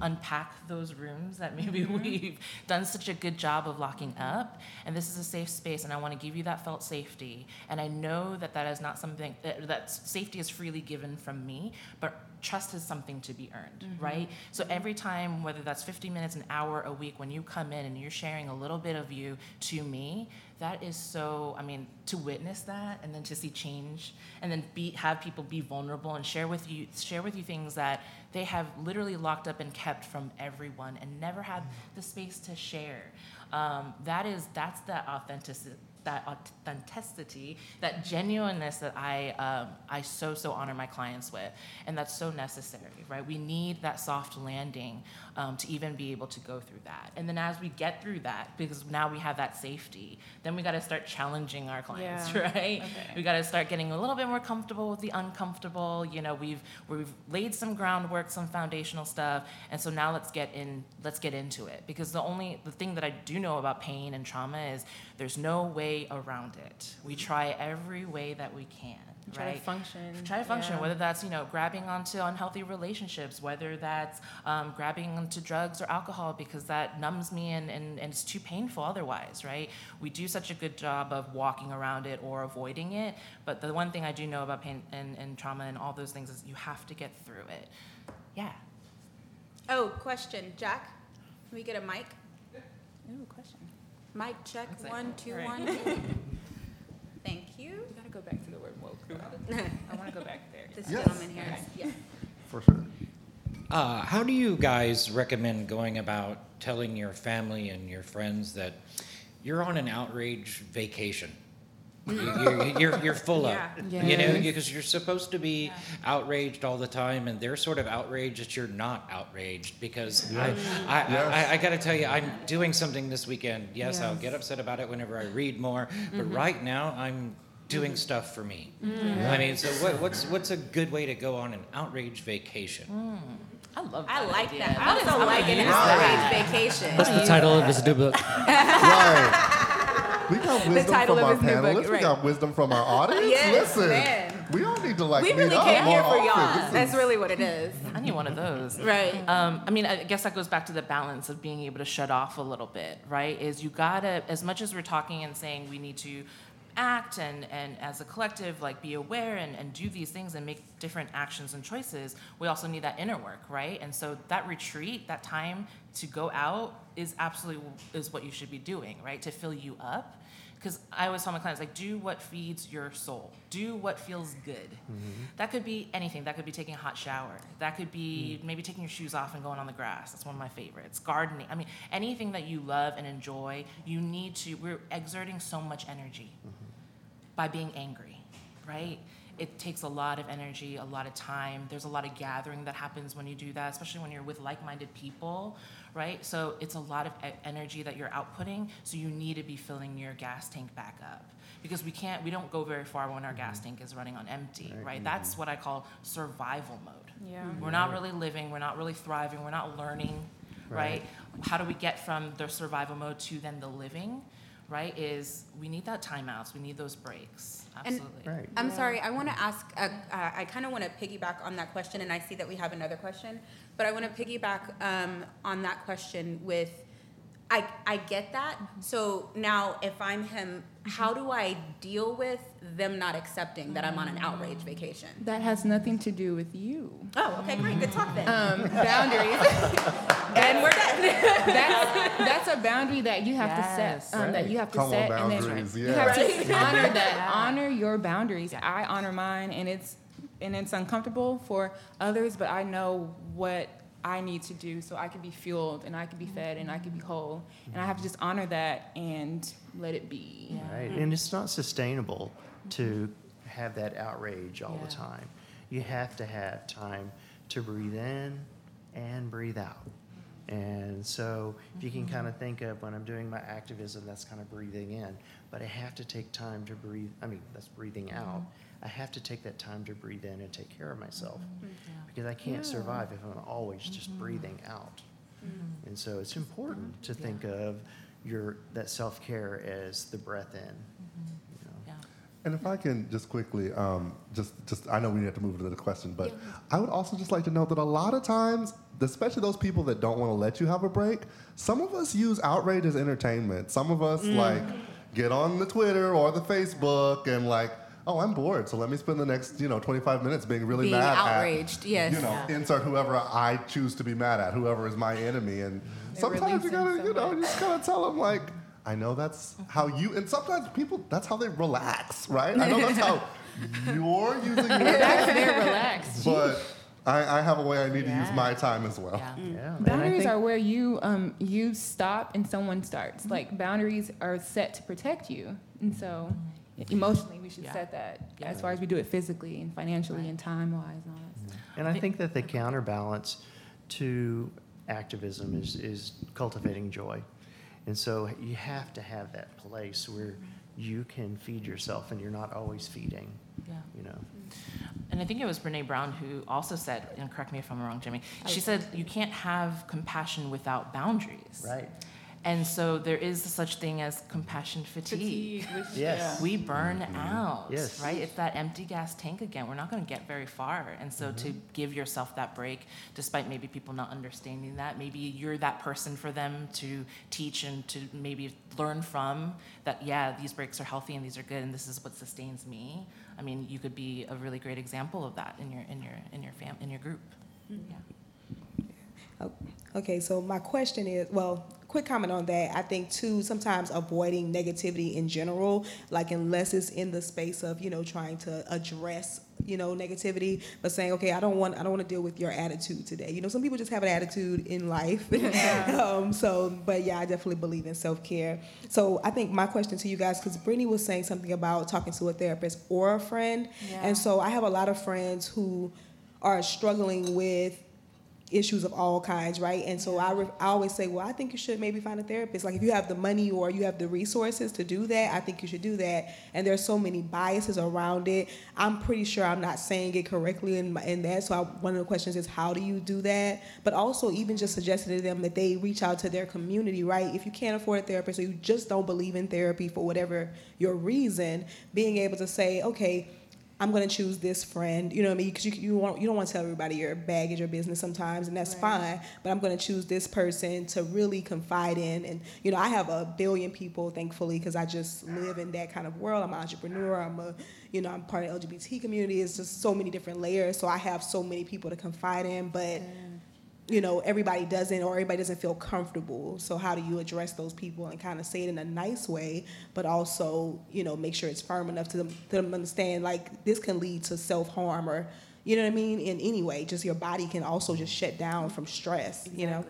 unpack those rooms that maybe mm-hmm. we've done such a good job of locking up. And this is a safe space, and I want to give you that felt safety. And I know that that is not something that, that safety is freely given from me, but trust is something to be earned, right? So every time, whether that's 50 minutes, an hour, a week, when you come in and you're sharing a little bit of you to me, that is so, I mean, to witness that and then to see change and then be, have people be vulnerable and share with you, share with you things that they have literally locked up and kept from everyone and never had the space to share. Um, that is, that's that authenticity, that authenticity, that genuineness that I, um, I so, so honor my clients with. And that's so necessary, right? We need that soft landing um, to even be able to go through that. And then as we get through that, because now we have that safety, then we got to start challenging our clients, Yeah. right? Okay. We got to start getting a little bit more comfortable with the uncomfortable. You know, we've we've laid some groundwork, some foundational stuff, and so now let's get in. Let's get into it because the only the thing that I do know about pain and trauma is there's no way around it. We try every way that we can. Try right? to function. try to function Yeah. whether that's you know grabbing onto unhealthy relationships whether that's um, grabbing onto drugs or alcohol because that numbs me and, and, and it's too painful otherwise right we do such a good job of walking around it or avoiding it but the one thing i do know about pain and, and trauma and all those things is you have to get through it yeah Oh, question, Jack. Can we get a mic? Ooh, question. Mic check, That's one, two, Right. one. Thank you. We gotta go back to the word woke. I want to go back there. This Yes. gentleman here. Yeah. For sure. Uh, how do you guys recommend going about telling your family and your friends that you're on an outrage vacation? You- you're, you're, you're full of, Yeah. you know, because you're supposed to be outraged all the time, and they're sort of outraged that you're not outraged. Because I, I, I, I got to tell you, I'm doing something this weekend. Yes, I'll Yes. get upset about it whenever I read more, but right now I'm doing stuff for me. Mm-hmm. I mean, so what, what's what's a good way to go on an outrage vacation? i love that. I like idea. that. I also like an that. outrage vacation. That's the title of his new book. Right. We got wisdom title from of our his new book, panelists. We right. got wisdom from our audience. Yes, Listen, man. we all need to like We really up came more here for y'all. This That's really what it is. i need one of those Right. Um, I mean, I guess that goes back to the balance of being able to shut off a little bit, right? Is you gotta, as much as we're talking and saying we need to act and, and as a collective, like be aware and, and do these things and make different actions and choices, we also need that inner work, right? And so that retreat, that time to go out is absolutely is what you should be doing, right? To fill you up. Because I always tell my clients, like, do what feeds your soul. Do what feels good. Mm-hmm. That could be anything. That could be taking a hot shower. That could be mm. maybe taking your shoes off and going on the grass. That's one of my favorites. Gardening. I mean, anything that you love and enjoy, you need to, we're exerting so much energy mm-hmm. By being angry, right? it takes a lot of energy, a lot of time. There's a lot of gathering that happens when you do that, especially when you're with like-minded people, right? So it's a lot of energy that you're outputting. So you need to be filling your gas tank back up because we can't, we don't go very far when our gas mm-hmm. tank is running on empty, right? That's mm-hmm. what I call survival mode. Yeah. Mm-hmm. We're not really living, we're not really thriving, we're not learning, right? Right. How do we get from the survival mode to then the living, right? Is we need that timeouts, we need those breaks. And- Absolutely. Right. I'm sorry, I want to ask, uh, uh, I kind of want to piggyback on that question, and I see that we have another question, but I want to piggyback um, on that question with, I, I get that. So now, if I'm him, how do I deal with them not accepting that I'm on an outrage vacation? That has nothing to do with you. Oh, okay, great, good talk then. Um, boundaries. And we're done. that's that's a boundary that you have Yes. to set. Um, That you have to Come on, set, and then boundaries, you yeah. have to honor that. Honor your boundaries. I honor mine, and it's and it's uncomfortable for others, but I know what I need to do so I can be fueled and I can be fed and I can be whole, and I have to just honor that and let it be. Right, and it's not sustainable to have that outrage all the time. You have to have time to breathe in and breathe out. And so if you can mm-hmm. kind of think of when I'm doing my activism, that's kind of breathing in. But I have to take time to breathe, I mean, that's breathing out. Mm-hmm. I have to take that time to breathe in and take care of myself. Mm-hmm. Because I can't survive if I'm always just mm-hmm. breathing out. Mm-hmm. And so it's important to think of your, that self-care as the breath in. you know. Yeah. And if I can just quickly, um, just, just, I know we have to move to the question, but I would also just like to note that a lot of times, especially those people that don't want to let you have a break, some of us use outrage as entertainment. Some of us mm. like get on the Twitter or the Facebook and like, oh, I'm bored, so let me spend the next, you know, 25 minutes being really Being mad outraged, at, yes. you know, insert whoever I choose to be mad at, whoever is my enemy, and It sometimes you relieves them gotta, so you know, you just gotta tell them like, I know that's how you, and sometimes people, that's how they relax, right? I know that's how you're using your That's time, their relaxed. but I, I have a way I need to use my time as well. Yeah. Yeah. Boundaries think- are where you um, you stop and someone starts. Like boundaries are set to protect you, and so emotionally we should Yeah. set that Yeah. as far as we do it physically and financially and time wise and all that stuff. And I think that the counterbalance to activism is, is cultivating joy. And so you have to have that place where you can feed yourself and you're not always feeding, Yeah. you know. And I think it was Brene Brown who also said, and correct me if I'm wrong, Jimmy, she said you can't have compassion without boundaries. Right. And so there is such thing as compassion fatigue. which, Yes. We burn mm-hmm. out, Yes. right? It's that empty gas tank again. We're not going to get very far. And so to mm-hmm. give yourself that break, despite maybe people not understanding that, maybe you're that person for them to teach and to maybe learn from that, yeah, these breaks are healthy and these are good and this is what sustains me. I mean, you could be a really great example of that in your in your in your fam in your group. Mm-hmm. Yeah. Oh, Okay, so my question is, well, quick comment on that. I think too, sometimes avoiding negativity in general, like unless it's in the space of, you know, trying to address, you know, negativity, but saying, okay, I don't want, I don't want to deal with your attitude today. You know, some people just have an attitude in life. um, so, but yeah, I definitely believe in self care. So I think my question to you guys, because Brittanie was saying something about talking to a therapist or a friend, Yeah. and so I have a lot of friends who are struggling with issues of all kinds, right? And so I, re- I always say, well, I think you should maybe find a therapist. Like if you have the money or you have the resources to do that, I think you should do that. And there's so many biases around it. I'm pretty sure I'm not saying it correctly in, my, in that. So I, one of the questions is, how do you do that? But also even just suggesting to them that they reach out to their community, right? If you can't afford a therapist or you just don't believe in therapy for whatever your reason, being able to say, okay, I'm gonna choose this friend. You know what I mean? Because you you want you don't want to tell everybody your baggage or business sometimes, and that's fine. But I'm gonna choose this person to really confide in. And you know, I have a billion people, thankfully, because I just live in that kind of world. I'm an entrepreneur. I'm a you know I'm part of the LGBT community. It's just so many different layers. So I have so many people to confide in, but. You know, everybody doesn't, or everybody doesn't feel comfortable. So, how do you address those people and kind of say it in a nice way, but also, you know, make sure it's firm enough to them, to them understand like this can lead to self harm or, you know what I mean? In any way, just your body can also just shut down from stress. You know.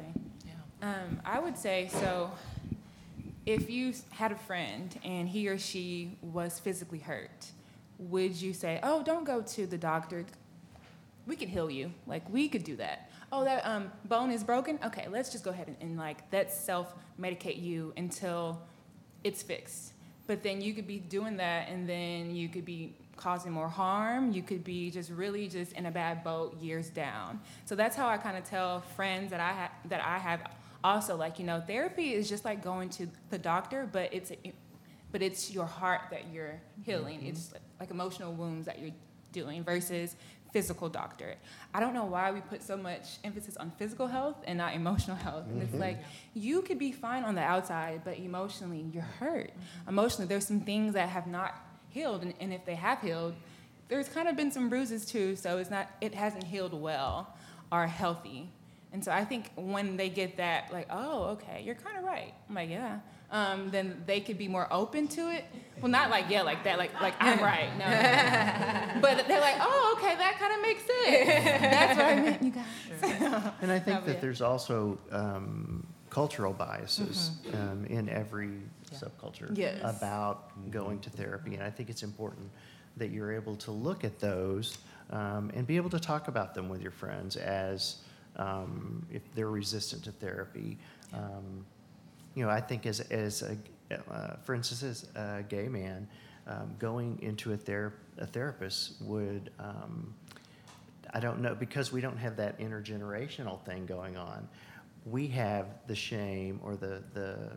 Yeah. Um, I would say so. If you had a friend and he or she was physically hurt, would you say, oh, don't go to the doctor? We could heal you. Like, we could do that. Oh, that um, bone is broken? Okay, let's just go ahead and, and like, let's self medicate you until it's fixed. But then you could be doing that and then you could be causing more harm. You could be just really just in a bad boat years down. So that's how I kind of tell friends that I ha- that I have also like, you know, therapy is just like going to the doctor, but it's but it's your heart that you're healing. It's like emotional wounds that you're doing versus physical doctor. I don't know why we put so much emphasis on physical health and not emotional health. And it's mm-hmm. like you could be fine on the outside, but emotionally you're hurt. Mm-hmm. Emotionally, there's some things that have not healed, and, and if they have healed, there's kind of been some bruises too. So it's not it hasn't healed well or healthy. And so I think when they get that, like, oh, okay, you're kind of right. I'm like, yeah. Um, then they could be more open to it. Well, not like yeah, like that, like like I'm right. No, but they're like, oh, okay, that kind of makes sense. That's what I meant, you guys. And I think that yeah. there's also um, cultural biases um, in every Yeah. subculture Yes. about going to therapy. And I think it's important that you're able to look at those um, and be able to talk about them with your friends as um, if they're resistant to therapy. Um, you know, I think as, as a, uh, for instance, as a gay man, um, going into a, ther- a therapist would, um, I don't know, because we don't have that intergenerational thing going on, we have the shame or the, the,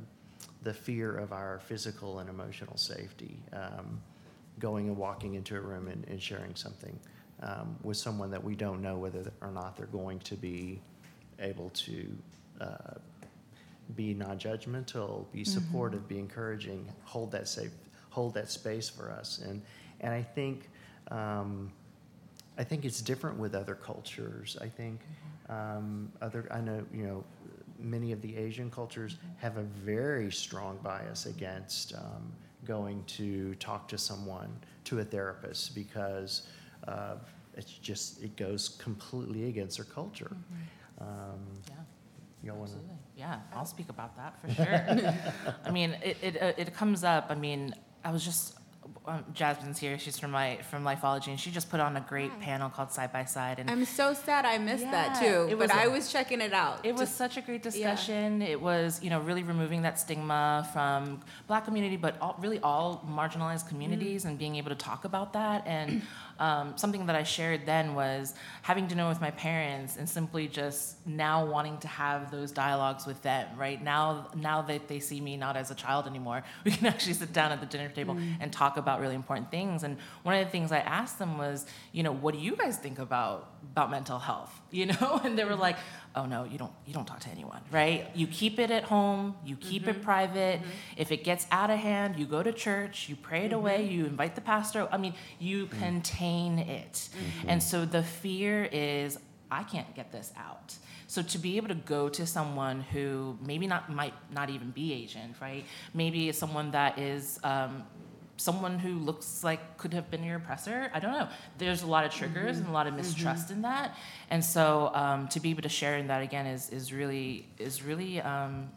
the fear of our physical and emotional safety um, going and walking into a room and, and sharing something um, with someone that we don't know whether or not they're going to be able to uh, be non-judgmental, be supportive, be encouraging, hold that safe, hold that space for us. And, and I think, um, I think it's different with other cultures. I think um, other, I know, you know, many of the Asian cultures have a very strong bias against um, going to talk to someone, to a therapist, because uh, it's just, it goes completely against their culture. Um, Yeah. Y'all wanna? Absolutely. Yeah, I'll speak about that for sure. I mean, it, it, uh, it comes up. I mean, I was just, um, Jasmine's here. She's from my from Lifeology, and she just put on a great panel called Side by Side. And I'm so sad I missed that Yeah, too, it but was I a- was checking it out. it was Just- such a great yeah. discussion. It was, you know, really removing that stigma from Black community, but all, really all marginalized communities, and being able to talk about that. And um, something that I shared then was having dinner with my parents, and simply just now wanting to have those dialogues with them. Right now, now that they see me not as a child anymore, we can actually sit down at the dinner table and talk about really important things. And one of the things I asked them was, you know, what do you guys think about about mental health? You know, and they were like, oh no, you don't you don't talk to anyone, right? You keep it at home, you keep it mm-hmm. private. Mm-hmm. If it gets out of hand, you go to church, you pray it away, mm-hmm. you invite the pastor. I mean, you mm. contain it. And so the fear is I can't get this out. So to be able to go to someone who maybe not might not even be Asian, right? Maybe someone that is um, someone who looks like could have been your oppressor. I don't know. There's a lot of triggers and a lot of mistrust in that, and so um, to be able to share in that again is is really is really. Um,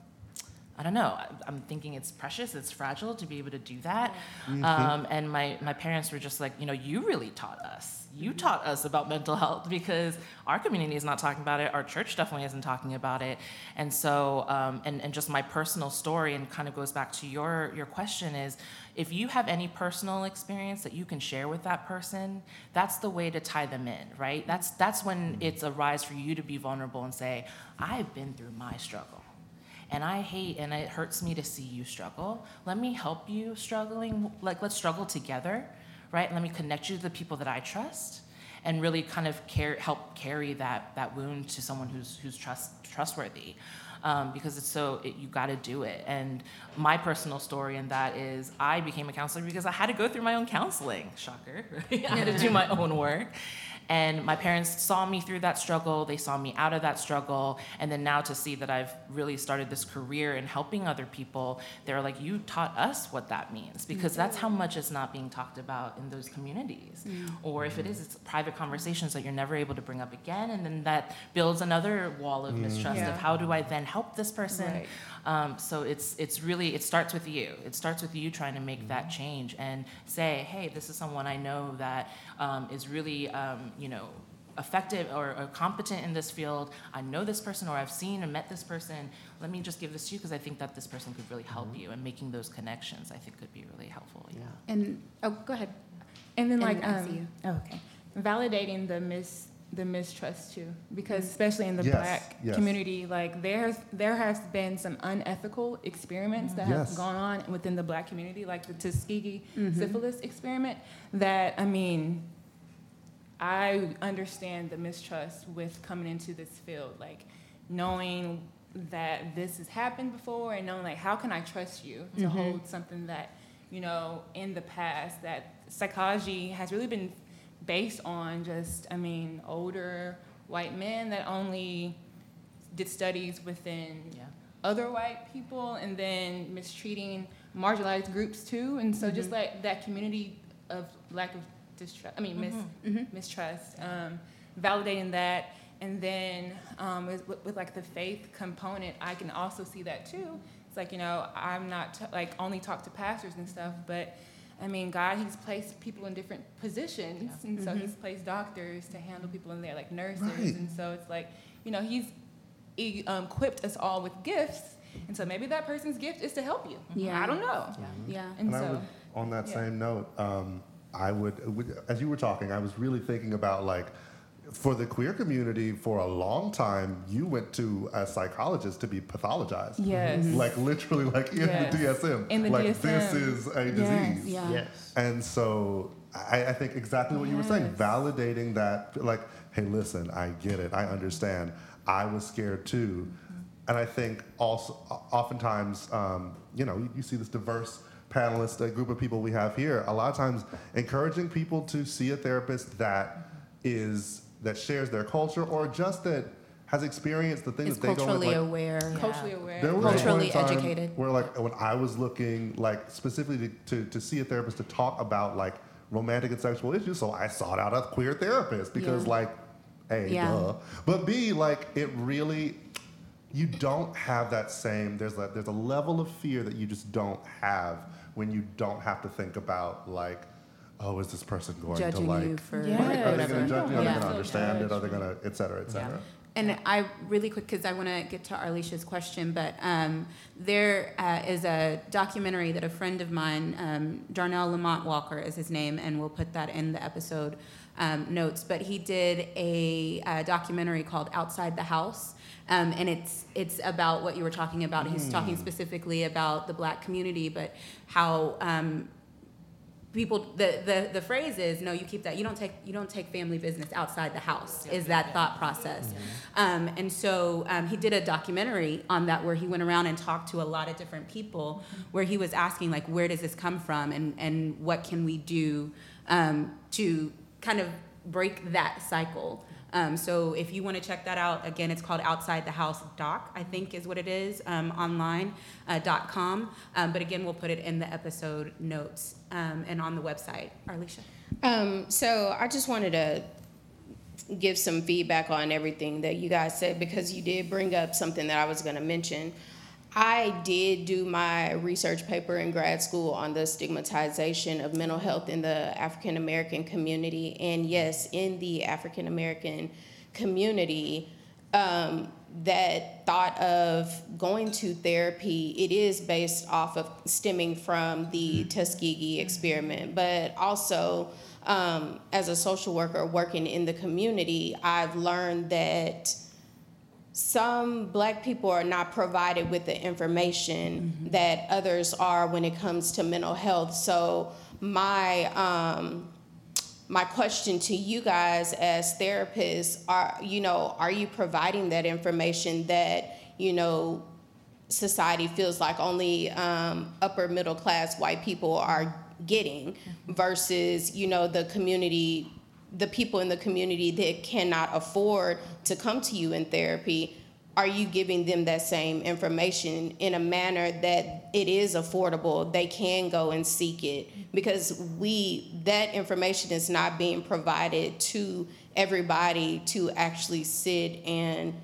I don't know. I'm thinking it's precious, it's fragile to be able to do that. Um, and my, my parents were just like, you know, you really taught us. You taught us about mental health because our community is not talking about it. Our church definitely isn't talking about it. And so, um, and, and just my personal story, and kind of goes back to your, your question is if you have any personal experience that you can share with that person, that's the way to tie them in, right? That's, that's when it's a rise for you to be vulnerable and say, I've been through my struggle and I hate and it hurts me to see you struggle. Let me help you struggling. Like let's struggle together, right? Let me connect you to the people that I trust, and really kind of care, help carry that that wound to someone who's who's trust trustworthy. Um, because it's so it, you got to do it. And my personal story in that is I became a counselor because I had to go through my own counseling. Shocker? I had to do my own work. And my parents saw me through that struggle, they saw me out of that struggle, and then now to see that I've really started this career in helping other people, they're like, You taught us what that means, because that's how much is not being talked about in those communities. Or if it is, it's private conversations that you're never able to bring up again, and then that builds another wall of mistrust Yeah. of how do I then help this person? Right. Um, so it's it's really it starts with you. It starts with you trying to make that change and say, hey, this is someone I know that um, is really um, you know effective or, or competent in this field. I know this person, or I've seen and met this person. Let me just give this to you because I think that this person could really help you. And making those connections, I think, could be really helpful. Yeah. And oh, go ahead. And then And like I see um, you. oh, okay, validating the mis the mistrust too, because especially in the Yes, black yes. community, like there's there has been some unethical experiments that have gone on within the black community, like the Tuskegee Mm-hmm. syphilis experiment. That I mean, I understand the mistrust with coming into this field, like knowing that this has happened before and knowing like how can I trust you to Mhm. hold something that you know in the past that psychology has really been based on just I mean older white men that only did studies within Yeah. other white people and then mistreating marginalized groups too and so just like that community of lack of distrust i mean mis- Mhm. mistrust um, validating that and then um, with, with, with like the faith component i can also see that too it's like you know i'm not t- like only talk to pastors and stuff but i mean god he's placed people in different positions and so Mhm. he's placed doctors to handle people in there like nurses Right. and so it's like you know he's he, um, equipped us all with gifts and so maybe that person's gift is to help you Yeah. i don't know Yeah. and, And I so would, on that yeah. same note, um, I would, would, as you were talking, I was really thinking about like, for the queer community, for a long time, you went to a psychologist to be pathologized. yes Like literally, like in Yes. the DSM. In the like DSM. this is a Yes. disease. Yeah. Yes. And so I, I think exactly what you were saying, validating that, like, hey, listen, I get it, I understand. I was scared too. And I think also, oftentimes, um, you know, you, you see this diverse panelist, a group of people we have here, a lot of times encouraging people to see a therapist that is, that shares their culture or just that has experienced the things Is that they don't culturally like, aware. culturally aware there was a point Culturally in time educated. Where like when I was looking like specifically to, to, to see a therapist to talk about like romantic and sexual issues, so I sought out a queer therapist because Yeah. like, A, Yeah. duh. But B, like it really you don't have that same there's a there's a level of fear that you just don't have when you don't have to think about like, oh, is this person going to like you for Yeah. Right, Are they going to judge me? Are Yeah. they going to understand it? Are they going to, et cetera, et cetera? And I really quick because I want to get to Arlisha's question, but um, there uh, is a documentary that a friend of mine, um, Darnell Lamont Walker is his name, and we'll put that in the episode um, notes. But he did a, uh documentary called Outside the House. Um, and it's it's about what you were talking about. He's talking specifically about the black community, but how um, people the, the the phrase is no you keep that you don't take you don't take family business outside the house is that thought process. Um, and so um, he did a documentary on that where he went around and talked to a lot of different people where he was asking like where does this come from? And and what can we do um, to kind of break that cycle um, so if you want to check that out, again, it's called Outside the House Doc, I think is what it is, um, online, uh, dot com. Um, but again, we'll put it in the episode notes um, and on the website. Arlisha. Um, so I just wanted to give some feedback on everything that you guys said because you did bring up something that I was going to mention. I did do my research paper in grad school on the stigmatization of mental health in the African American community. And yes, in the African American community, um, that thought of going to therapy, it is based off of stemming from the Tuskegee experiment, but also um, as a social worker working in the community, I've learned that some black people are not provided with the information that others are when it comes to mental health. So my um, my question to you guys as therapists are you know are you providing that information that you know society feels like only um, upper middle class white people are getting versus you know the community the people in the community that cannot afford to come to you in therapy, are you giving them that same information in a manner that it is affordable? They can go and seek it because we that information is not being provided to everybody to actually sit and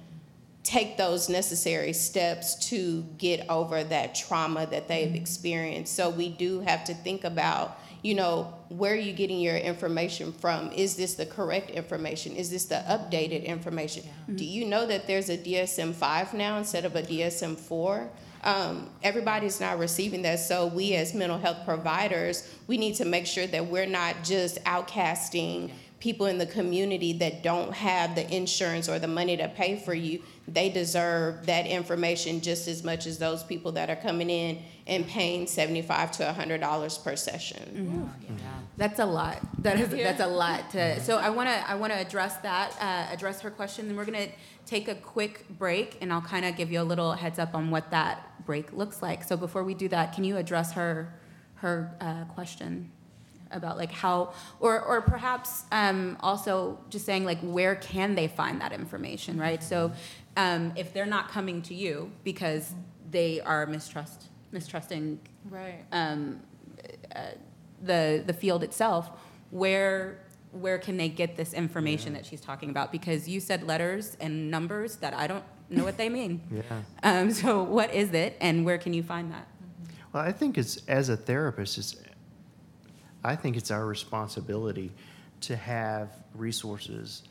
take those necessary steps to get over that trauma that they've mm-hmm. experienced. So we do have to think about, you know, where are you getting your information from? Is this the correct information? Is this the updated information? Do you know that there's a DSM 5 now instead of a DSM 4? Um, everybody's not receiving that. So we as mental health providers, we need to make sure that we're not just outcasting people in the community that don't have the insurance or the money to pay for you, they deserve that information just as much as those people that are coming in and paying seventy-five to hundred dollars per session. That's a lot. That is that's a lot. To, so I want to I want to address that, uh, address her question, and we're gonna take a quick break, and I'll kind of give you a little heads up on what that break looks like. So before we do that, can you address her her uh, question about like how, or or perhaps um, also just saying like where can they find that information, right? So um, if they're not coming to you because they are mistrust mistrusting Right. um, uh, the the field itself, where where can they get this information that she's talking about? Because you said letters and numbers that I don't know what they mean. Yeah. Um, so what is it, and where can you find that? Well, I think it's as a therapist, it's I think it's our responsibility to have resources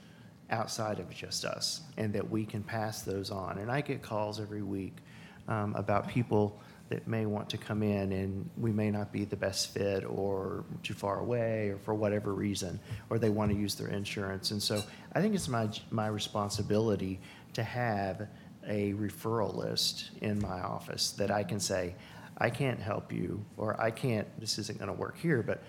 outside of just us, and that we can pass those on. And I get calls every week um, about people that may want to come in, and we may not be the best fit, or too far away, or for whatever reason, or they want to use their insurance. And so I think it's my my responsibility to have a referral list in my office that I can say, I can't help you, or I can't, this isn't going to work here, but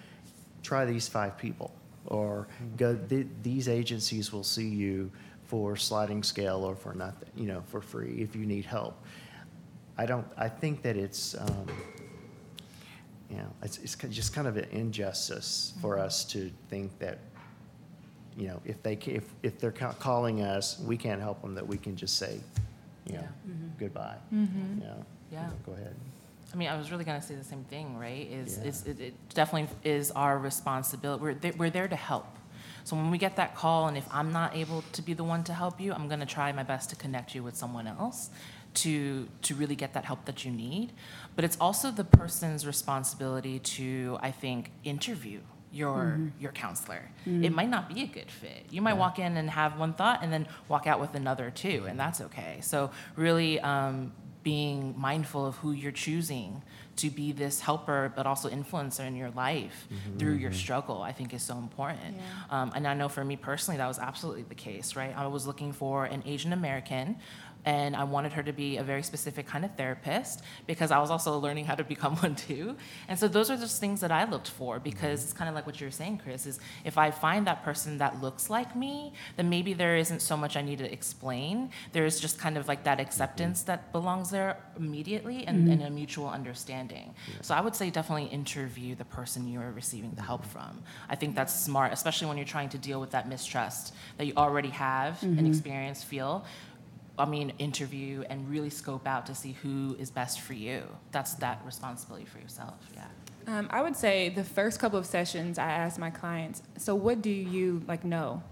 try these five people. Or mm-hmm. go, th- these agencies will see you for sliding scale or for nothing, you know, for free if you need help. I don't, I think that it's, um, you know, it's, it's just kind of an injustice for us to think that, you know, if they, ca- if, if they're ca- calling us, we can't help them, that we can just say, you know, Yeah. goodbye. Mhm. You know, Yeah. Go ahead. I mean, I was really gonna say the same thing, right? Is, Yeah. is, it, it definitely is our responsibility. We're, there- we're there to help. So when we get that call, and if I'm not able to be the one to help you, I'm gonna try my best to connect you with someone else to, to really get that help that you need. But it's also the person's responsibility to, I think, interview your, your counselor. It might not be a good fit. You might walk in and have one thought and then walk out with another too, and that's okay. So really, um, being mindful of who you're choosing to be this helper but also influencer in your life through your struggle i think is so important Yeah. um, and i know for me personally that was absolutely the case right i was looking for an asian american and I wanted her to be a very specific kind of therapist because I was also learning how to become one too. And so those are just things that I looked for because it's kind of like what you were saying, Chris, is if I find that person that looks like me, then maybe there isn't so much I need to explain. There's just kind of like that acceptance that belongs there immediately and, mm-hmm. and a mutual understanding. So I would say definitely interview the person you're receiving the help from. I think that's smart, especially when you're trying to deal with that mistrust that you already have and mm-hmm. experience, feel. I mean, interview and really scope out to see who is best for you. That's that responsibility for yourself. Yeah. Um, I would say the first couple of sessions, I ask my clients, so what do you like know?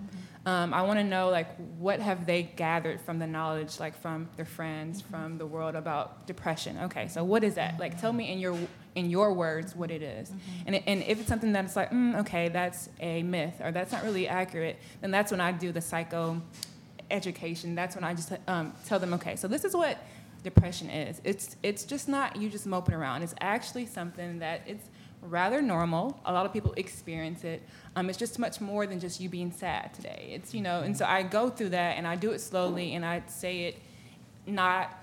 Um, I want to know like what have they gathered from the knowledge, like from their friends, from the world about depression. Okay, so what is that? Like, tell me in your in your words what it is. And and if it's something that's like, mm, okay, that's a myth or that's not really accurate, then that's when I do the psycho education. That's when I just um, tell them, okay, so this is what depression is. It's it's just not you just moping around. It's actually something that it's rather normal. A lot of people experience it. Um, it's just much more than just you being sad today. It's you know, and so I go through that and I do it slowly and I say it not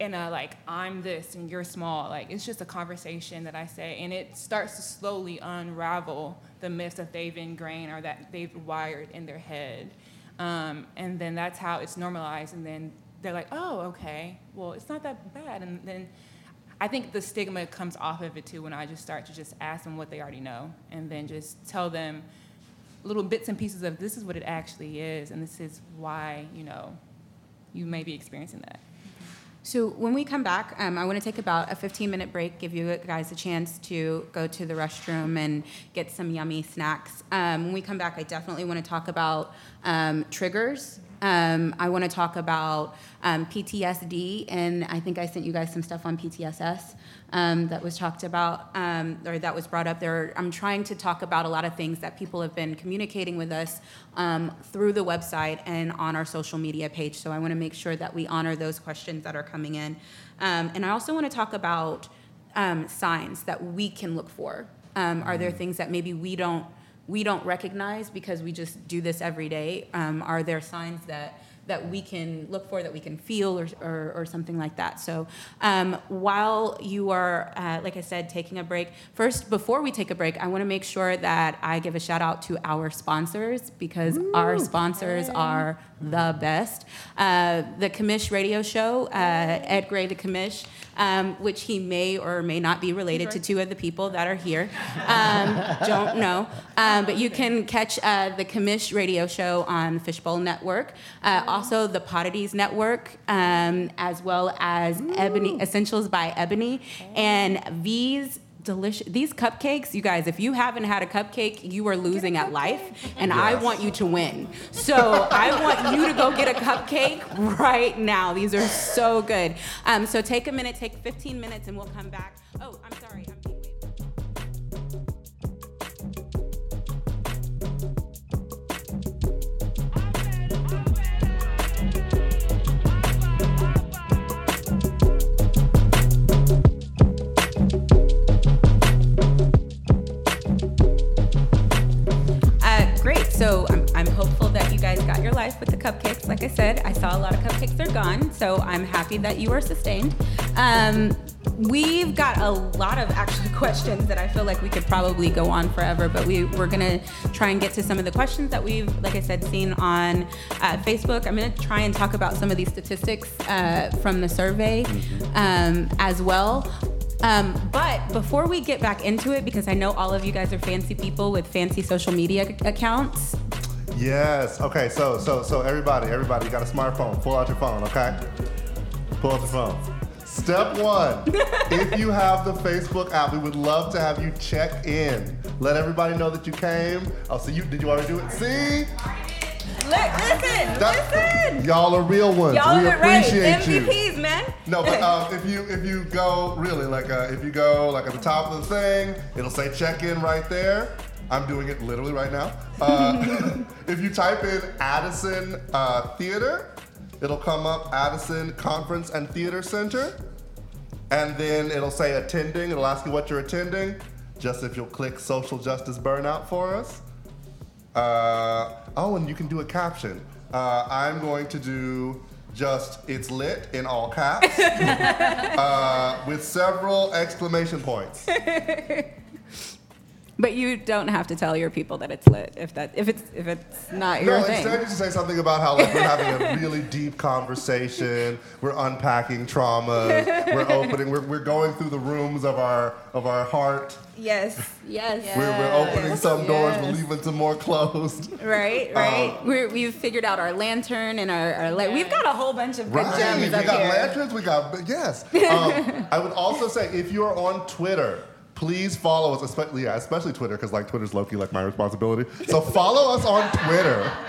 in a like I'm this and you're small. Like it's just a conversation that I say, and it starts to slowly unravel the myths that they've ingrained or that they've wired in their head. Um, and then that's how it's normalized, and then they're like, oh, okay, well, it's not that bad. And then I think the stigma comes off of it too when I just start to just ask them what they already know, and then just tell them little bits and pieces of this is what it actually is, and this is why you know you may be experiencing that. So when we come back, um, I want to take about a 15-minute break, give you guys a chance to go to the restroom and get some yummy snacks. Um, when we come back, I definitely want to talk about um, triggers. Um, I want to talk about um, PTSD, and I think I sent you guys some stuff on PTSS um, that was talked about um, or that was brought up there. I'm trying to talk about a lot of things that people have been communicating with us um, through the website and on our social media page. So I want to make sure that we honor those questions that are coming in. Um, and I also want to talk about um, signs that we can look for. Um, are there things that maybe we don't we don't recognize because we just do this every day? Um, are there signs that that we can look for, that we can feel, or, or, or something like that. So um, while you are, uh, like I said, taking a break, first, before we take a break, I want to make sure that I give a shout out to our sponsors because our sponsors are the best. Uh, the Commish radio show, uh, Ed Gray, the Commish, um, which he may or may not be related to two of the people that are here. Um, don't know. Um, but you can catch uh, the Commish radio show on Fishbowl Network, uh, also the Poddities Network, um, as well as Ebony Essentials by Ebony and Vee's delicious these cupcakes you guys if you haven't had a cupcake you are losing at life and i want you to win. So i want you to go get a cupcake right now. These are so good. Um, so take a minute take 15 minutes and we'll come back. Oh i'm sorry I'm So I'm, I'm hopeful that you guys got your life with the cupcakes. Like I said, I saw a lot of cupcakes are gone, so I'm happy that you are sustained. Um, we've got a lot of actual questions that I feel like we could probably go on forever, but we, we're gonna try and get to some of the questions that we've, like I said, seen on uh, Facebook. I'm gonna try and talk about some of these statistics uh, from the survey um, as well. Um, but before we get back into it, because I know all of you guys are fancy people with fancy social media ac- accounts, Yes. Okay. So so so everybody, everybody, you got a smartphone. Pull out your phone. Okay. Pull out your phone. Step one: If you have the Facebook app, we would love to have you check in. Let everybody know that you came. I'll see you did you already do it? See, listen, That- listen. y'all are real ones. Y'all we are right. appreciate you. MVPs, man. No, but um, if you if you go really like uh, if you go like at the top of the thing, it'll say check in right there. I'm doing it literally right now. Uh, if you type in Addison uh, Theater, it'll come up Addison Conference and Theater Center, and then it'll say attending. It'll ask you what you're attending. Just if you'll click social justice burnout for us. Uh, oh, and you can do a caption. Uh, I'm going to do just it's lit in all caps uh, with several exclamation points. But you don't have to tell your people that it's lit if that if it's if it's not your No, thing. instead you just say something about how like we're having a really deep conversation. We're unpacking trauma. We're opening. We're, we're going through the rooms of our of our heart. Yes, yes. We're, we're opening some doors. We're Yes. leaving some more closed. Right, right. we're, we've figured out our lantern and our, our light. We've got a whole bunch of good Right. gems We up got here. lanterns. We got yes. Um, I would also say if you are on Twitter, please follow us, especially yeah, especially Twitter because like Twitter's low key like my responsibility. So follow us on Twitter.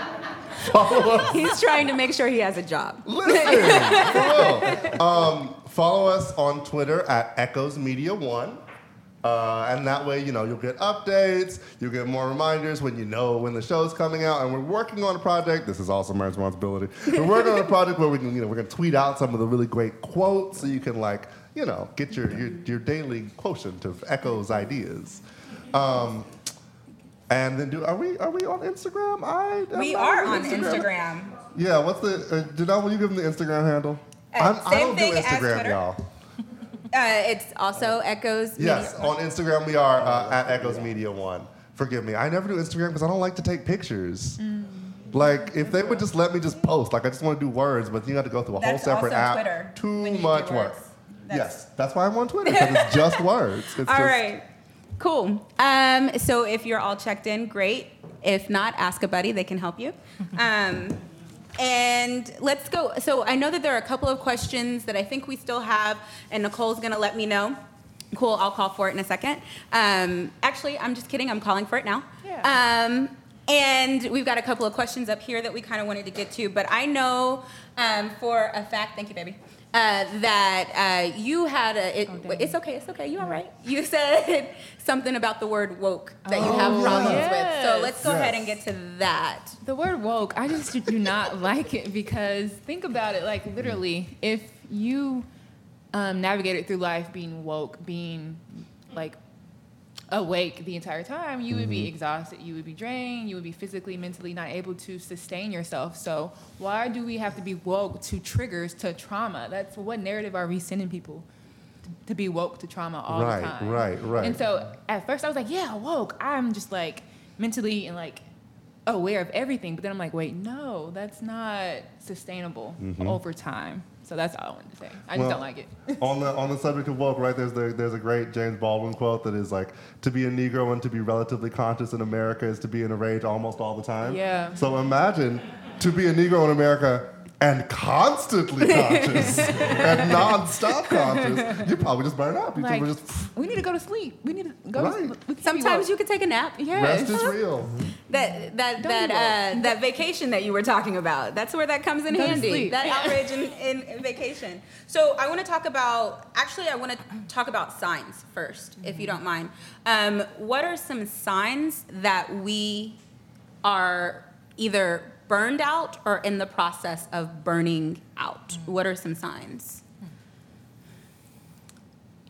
Follow us. He's trying to make sure he has a job. Listen, for real. Um, follow us on Twitter at Echoes Media One. Uh, and that way, you know, you'll get updates, you'll get more reminders when you know when the show's coming out. And we're working on a project. This is also my responsibility. We're working on a project where we can, you know, we're gonna tweet out some of the really great quotes so you can like, you know, get your your, your daily quotient of Echoes ideas. Um, and then do are we are we on Instagram? I We are on Instagram. yeah, what's the? Uh, Janelle, will you give them the Instagram handle? Uh, I'm, I don't do thing as Instagram, y'all. Uh, it's also Echoes. Yes, Media. on Instagram we are uh, at Echoes Media One. Forgive me, I never do Instagram because I don't like to take pictures. Mm. Like if they would just let me just post, like I just want to do words, but you have to go through a That's whole separate app. Twitter, Too do much work. Words. That's- Yes, that's why I'm on Twitter because it's just words. It's All just, right. Cool. Um, so if you're all checked in, great. If not, ask a buddy; they can help you. Um, and let's go. So I know that there are a couple of questions that I think we still have, and Nicole's gonna let me know. Cool, I'll call for it in a second. Um, actually, I'm just kidding. I'm calling for it now. Yeah. Um, and we've got a couple of questions up here that we kind of wanted to get to, but I know um, for a fact, thank you, baby, uh, that uh, you had a, it, Oh, it's okay, it's okay, you all right. You said something about the word woke that you have Oh, problems with. So let's go ahead and get to that. The word woke, I just do not like it because think about it like literally, if you um, navigated through life being woke, being like awake the entire time, you would be mm-hmm. exhausted, you would be drained, you would be physically, mentally not able to sustain yourself. So, why do we have to be woke to triggers, to trauma? That's what narrative are we sending people? to- be woke to trauma all Right, the time. right, right. right. And so at first I was like, yeah, woke. I'm just like mentally and like aware of everything. But then I'm like, wait, no, that's not sustainable mm-hmm. over time. So that's all I wanted to say. I just Well, don't like it. on the on the subject of woke, right? There's the, there's a great James Baldwin quote that is like, "To be a Negro and to be relatively conscious in America is to be in a rage almost all the time." Yeah. So imagine to be a Negro in America and constantly conscious and non-stop conscious, you probably just burn out. You like, would just we need to go to sleep. We need to go Right. to sleep. We can't be Sometimes you could take a nap. Yes. rest is real. That that Don't that uh, that vacation that you were talking about. That's where that comes in Go handy. sleep. That outrage in, in, in vacation. So I want to talk about. Actually, I want to talk about signs 1st if you don't mind. Um, what are some signs that we are either burned out or in the process of burning out? What are some signs?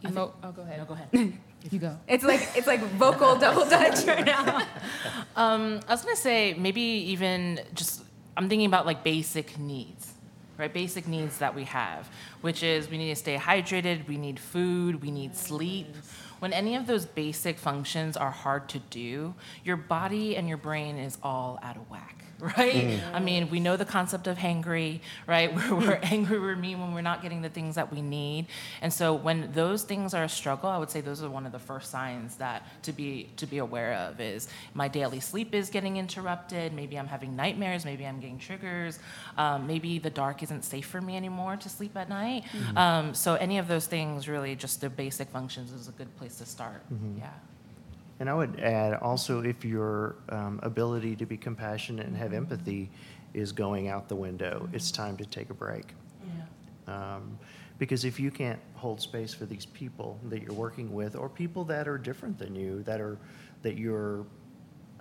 Emo- oh, go ahead. No, go ahead. You go. It's like it's like vocal double dutch right now. Um, I was gonna say maybe even just I'm thinking about like basic needs, right? Basic needs that we have, which is we need to stay hydrated, we need food, we need sleep. When any of those basic functions are hard to do, your body and your brain is all out of whack, right? I mean, we know the concept of hangry, right? We're, we're angry, we're mean when we're not getting the things that we need. And so when those things are a struggle, I would say those are one of the first signs that to be to be aware of is my daily sleep is getting interrupted. Maybe I'm having nightmares. Maybe I'm getting triggers. Um, maybe the dark isn't safe for me anymore to sleep at night. Um, so any of those things, really, just the basic functions is a good place to start. Yeah. And I would add also if your um, ability to be compassionate and have empathy is going out the window, it's time to take a break. Um, because if you can't hold space for these people that you're working with, or people that are different than you, that are that you're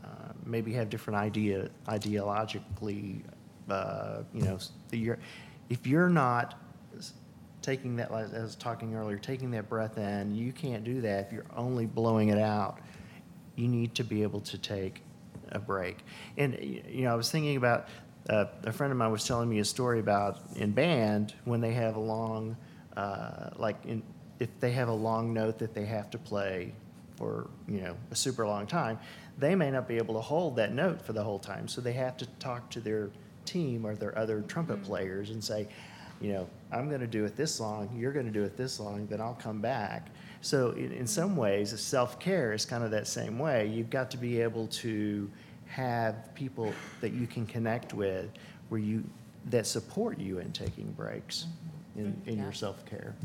uh, maybe have different idea ideologically, uh, you know, that you're if you're not taking that, like I was talking earlier, taking that breath in, you can't do that if you're only blowing it out. You need to be able to take a break. And, you know, I was thinking about, uh, a friend of mine was telling me a story about in band, when they have a long, uh, like, in, if they have a long note that they have to play for, you know, a super long time, they may not be able to hold that note for the whole time. So they have to talk to their team or their other trumpet players and say, you know, I'm going to do it this long, you're going to do it this long, then I'll come back. So in, in some ways, self care is kind of that same way. You've got to be able to have people that you can connect with, where you that support you in taking breaks mm-hmm. in, in your self care.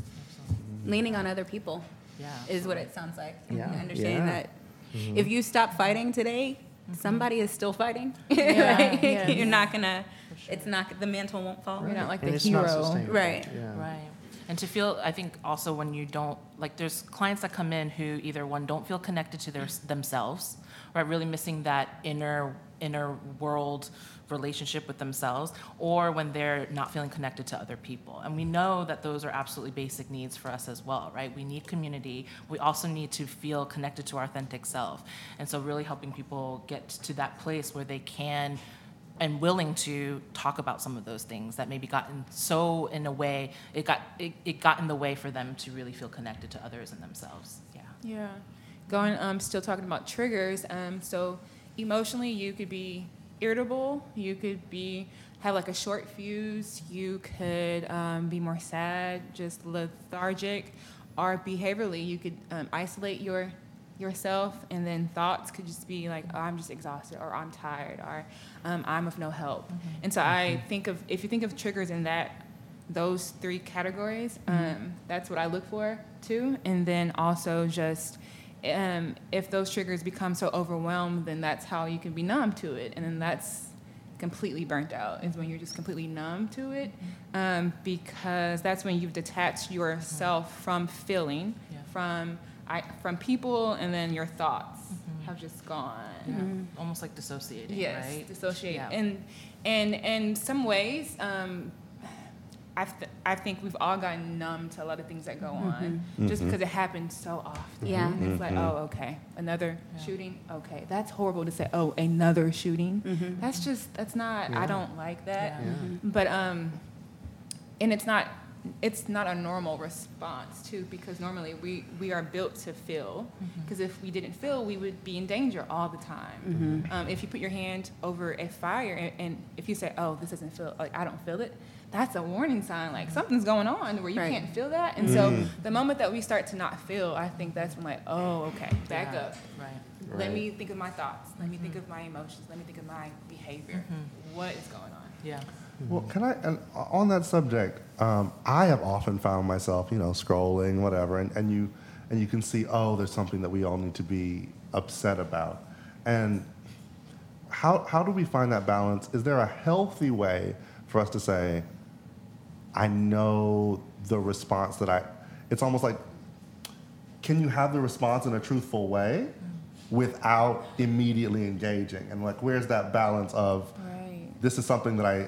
Leaning on other people. Yeah. is what it sounds like. Yeah, Understanding yeah. that mm-hmm. if you stop fighting today, Mm-hmm. somebody is still fighting. Yeah, right? yes. You're not gonna. It's not. The mantle won't fall. You're not like And the it's hero. sustainable. Right. Yeah. Right. And to feel, I think also when you don't, like, there's clients that come in who either one don't feel connected to their, themselves, right, really missing that inner inner world relationship with themselves, or when they're not feeling connected to other people. And we know that those are absolutely basic needs for us as well, right? We need community. We also need to feel connected to our authentic self. And so, really helping people get to that place where they can and willing to talk about some of those things that maybe gotten so in a way it got it, it got in the way for them to really feel connected to others and themselves yeah Yeah. Going, um, still talking about triggers. Um, so emotionally, you could be irritable. You could be have like a short fuse. You could um, be more sad, just lethargic, or behaviorally, you could um, isolate your yourself, and then thoughts could just be like, oh, I'm just exhausted, or I'm tired, or um, I'm of no help. And so I think of if you think of triggers in that those three categories, um, that's what I look for too. And then also just um, if those triggers become so overwhelmed, then that's how you can be numb to it, and then that's completely burnt out is when you're just completely numb to it um, because that's when you've detached yourself from feeling Yeah. from I, from people and then your thoughts have just gone Yeah. Almost like dissociating, yes right? dissociate Yeah. and and in some ways um, I, th- I think we've all gotten numb to a lot of things that go mm-hmm. on just mm-hmm. because it happens so often. Yeah. it's like mm-hmm. oh okay. Another shooting? Okay. That's horrible to say oh another shooting? That's just that's not i don't like that. Yeah. but um and it's not it's not a normal response too because normally we we are built to feel. Because if we didn't feel we would be in danger all the time. Um, if you put your hand over a fire and, and if you say oh this doesn't feel like i don't feel it that's a warning sign like something's going on where you Right. can't feel that and so mm-hmm. the moment that we start to not feel i think that's when like oh okay back Yeah. up Right. let Right. me think of my thoughts let me think mm-hmm. of my emotions let me think of my behavior mm-hmm. what is going on Yeah. Well, can I, and on that subject, um, I have often found myself, you know, scrolling, whatever, and, and you, and you can see, oh, there's something that we all need to be upset about, and how how do we find that balance? Is there a healthy way for us to say, I know the response that I, it's almost like, can you have the response in a truthful way without immediately engaging, and like, where's that balance of right this is something that I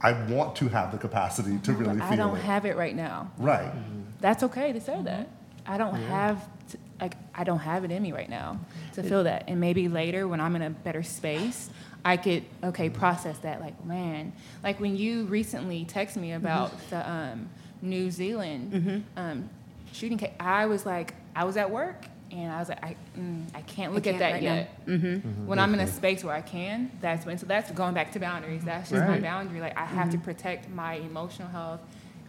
I want to have the capacity to really but feel i don't it. have it right now right. Mm-hmm. that's okay to say that. I don't have to, like I don't have it in me right now to feel that. And maybe later when I'm in a better space, I could okay process that. Like man, like when you recently texted me about the um, New Zealand um, shooting case, I was like I was at work. And I was like, I, mm, I can't look can't at that right now. yet. When I'm in a space where I can, that's when. So that's going back to boundaries. That's just my boundary. Like I have to protect my emotional health,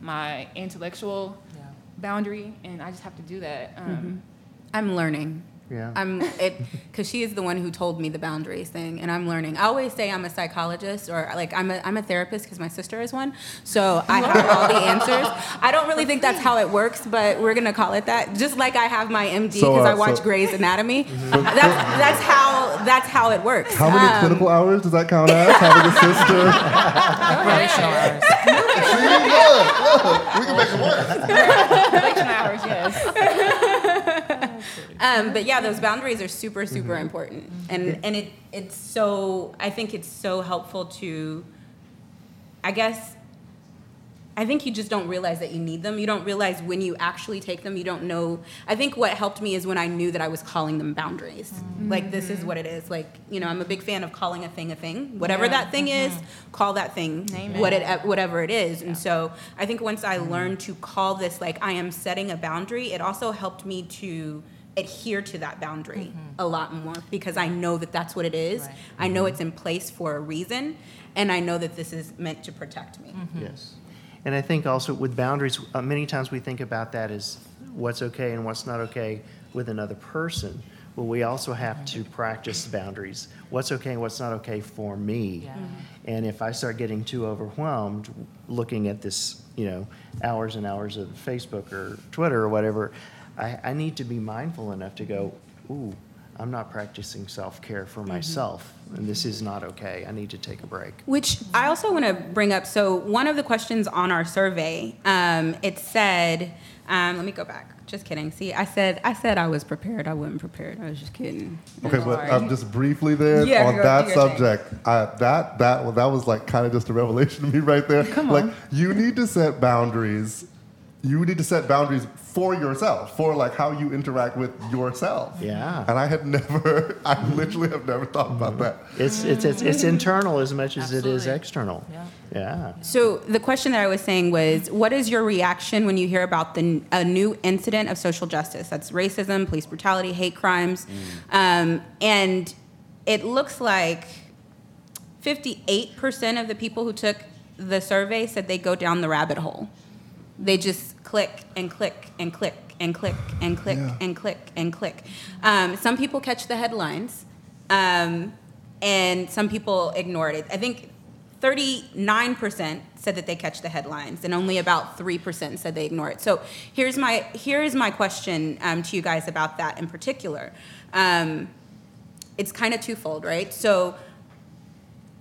my intellectual Yeah. boundary, and I just have to do that. Um, I'm learning. Yeah. I'm it because she is the one who told me the boundaries thing, and I'm learning. I always say I'm a psychologist or like I'm a I'm a therapist because my sister is one, so I have all the answers. I don't really think that's how it works, but we're gonna call it that. Just like I have my MD because So, uh, I watch so- Grey's Anatomy. that's that's how that's how it works. How many Um, clinical hours does that count as? Having a sister? Relational hours. we can make it work. election hours, yes. Um, but yeah, those boundaries are super, super mm-hmm. important, mm-hmm. and and it it's so I think it's so helpful to, I guess. I think you just don't realize that you need them. You don't realize when you actually take them. You don't know. I think what helped me is when I knew that I was calling them boundaries. Mm-hmm. Like this is what it is. Like you know, I'm a big fan of calling a thing a thing. Whatever Yeah. that thing is, call that thing Name what it. it uh, whatever it is. And so I think once I learned to call this like I am setting a boundary, it also helped me to adhere to that boundary mm-hmm. a lot more because I know that that's what it is. Right. I know mm-hmm. it's in place for a reason, and I know that this is meant to protect me. Mm-hmm. Yes. And I think also with boundaries, uh, many times we think about that as what's okay and what's not okay with another person. Well, we also have to practice boundaries. What's okay and what's not okay for me. Yeah. And if I start getting too overwhelmed looking at this, you know, hours and hours of Facebook or Twitter or whatever, I, I need to be mindful enough to go, ooh, I'm not practicing self care for myself, and this is not okay. I need to take a break. Which I also want to bring up. So one of the questions on our survey, um, it said, um, let me go back. Just kidding. See, I said I said I was prepared. I wasn't prepared. I was just kidding. Okay, but Sorry. um, just briefly there Yeah, on go- that do your thing. subject, uh, that that well, that was like kind of just a revelation to me right there. Come on. like you need to set boundaries. You need to set boundaries for yourself, for like how you interact with yourself. Yeah. And I had never, I literally have never thought about that. It's, it's, it's, it's internal as much as it is external. Yeah. Yeah. So the question that I was saying was, what is your reaction when you hear about the a new incident of social justice? That's racism, police brutality, hate crimes, um, and it looks like 58% of the people who took the survey said they go down the rabbit hole. They just click and click and click and click and click Yeah. and click and click. Um, some people catch the headlines, um, and some people ignored it. I think 39% said that they catch the headlines, and only about 3% said they ignore it. So here's my here's my question um, to you guys about that in particular. Um, it's kind of twofold, right? So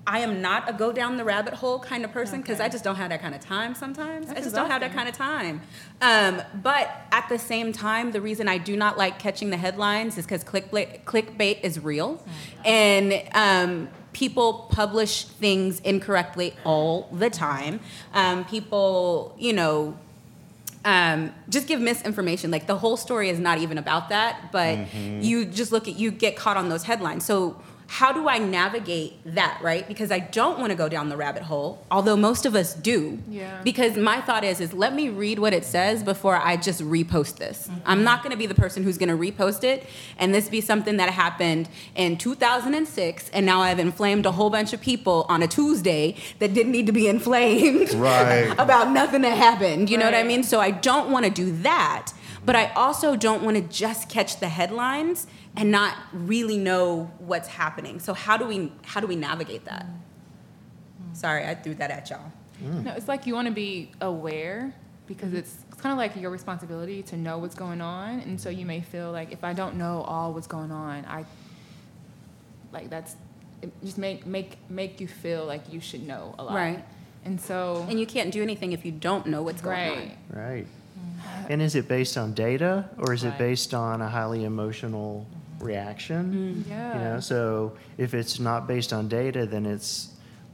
I am not a go down the rabbit hole kind of person because I just don't have that kind of time sometimes. I That's just don't have that kind of time. Um, but at the same time, the reason I do not like catching the headlines is because clickbait, clickbait is real. And um, people publish things incorrectly all the time. Um, people, you know, um, just give misinformation. Like the whole story is not even about that, but you just look at you get caught on those headlines. So how do I navigate that, right? Because I don't want to go down the rabbit hole, although most of us do. Yeah. Because my thought is, is let me read what it says before I just repost this. I'm not going to be the person who's going to repost it, and this be something that happened in 2006, and now I've inflamed a whole bunch of people on a Tuesday that didn't need to be inflamed Right. about nothing that happened. You know what I mean? So I don't want to do that, but I also don't want to just catch the headlines and not really know what's happening. So how do we how do we navigate that? Mm-hmm. Sorry, I threw that at y'all. Mm. No, it's like you want to be aware because it's, it's kind of like your responsibility to know what's going on, and so you may feel like if I don't know all what's going on, I like that's it just make make make you feel like you should know a lot, Right. And so, And you can't do anything if you don't know what's going right, Right. Mm. Mm. And is it based on data or is it based on a highly emotional reaction? yeah, You know, so if it's not based on data, then it's,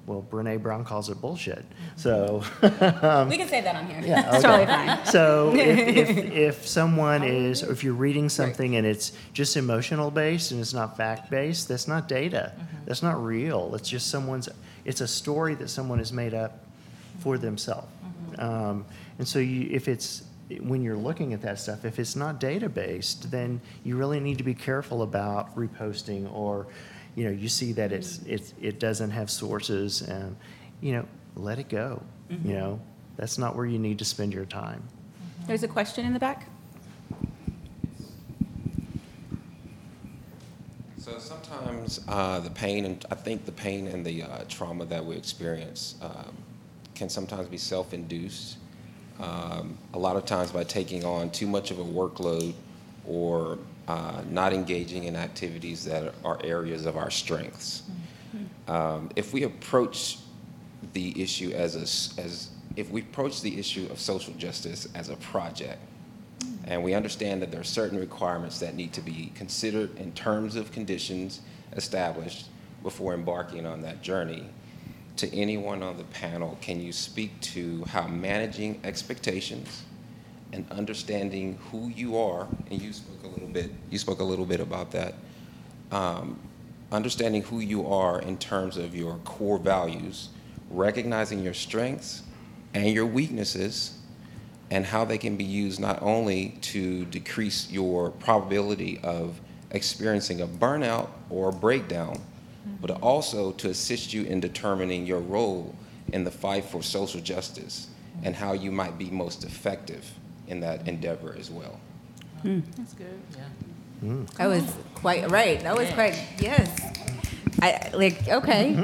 well, Brene Brown calls it bullshit. Mm-hmm. So, on. Um, we can say that on here. Yeah, it's okay. totally fine. so if, if, if someone is, or if you're reading something and it's just emotional based and it's not fact based, that's not data. Mm-hmm. That's not real. It's just someone's, it's a story that someone has made up for themselves. Mm-hmm. Um, and so you, if it's, when you're looking at that stuff, if it's not data based, then you really need to be careful about reposting or, you know, you see that it's, it's, it doesn't have sources and, you know, let it go. You know, that's not where you need to spend your time. There's a question in the back. So sometimes uh, the pain, and I think the pain and the uh, trauma that we experience um, can sometimes be self-induced. Um, a lot of times by taking on too much of a workload or uh, not engaging in activities that are areas of our strengths. Um, if we approach the issue as a, as if we approach the issue of social justice as a project, and we understand that there are certain requirements that need to be considered in terms of conditions established before embarking on that journey. To anyone on the panel, can you speak to how managing expectations and understanding who you are, and you spoke a little bit, you spoke a little bit about that, um, understanding who you are in terms of your core values, recognizing your strengths and your weaknesses, and how they can be used not only to decrease your probability of experiencing a burnout or a breakdown, but also to assist you in determining your role in the fight for social justice and how you might be most effective in that endeavor as well. Hmm. that's good. Yeah. Hmm. That was quite right. That was quite yes. I like okay.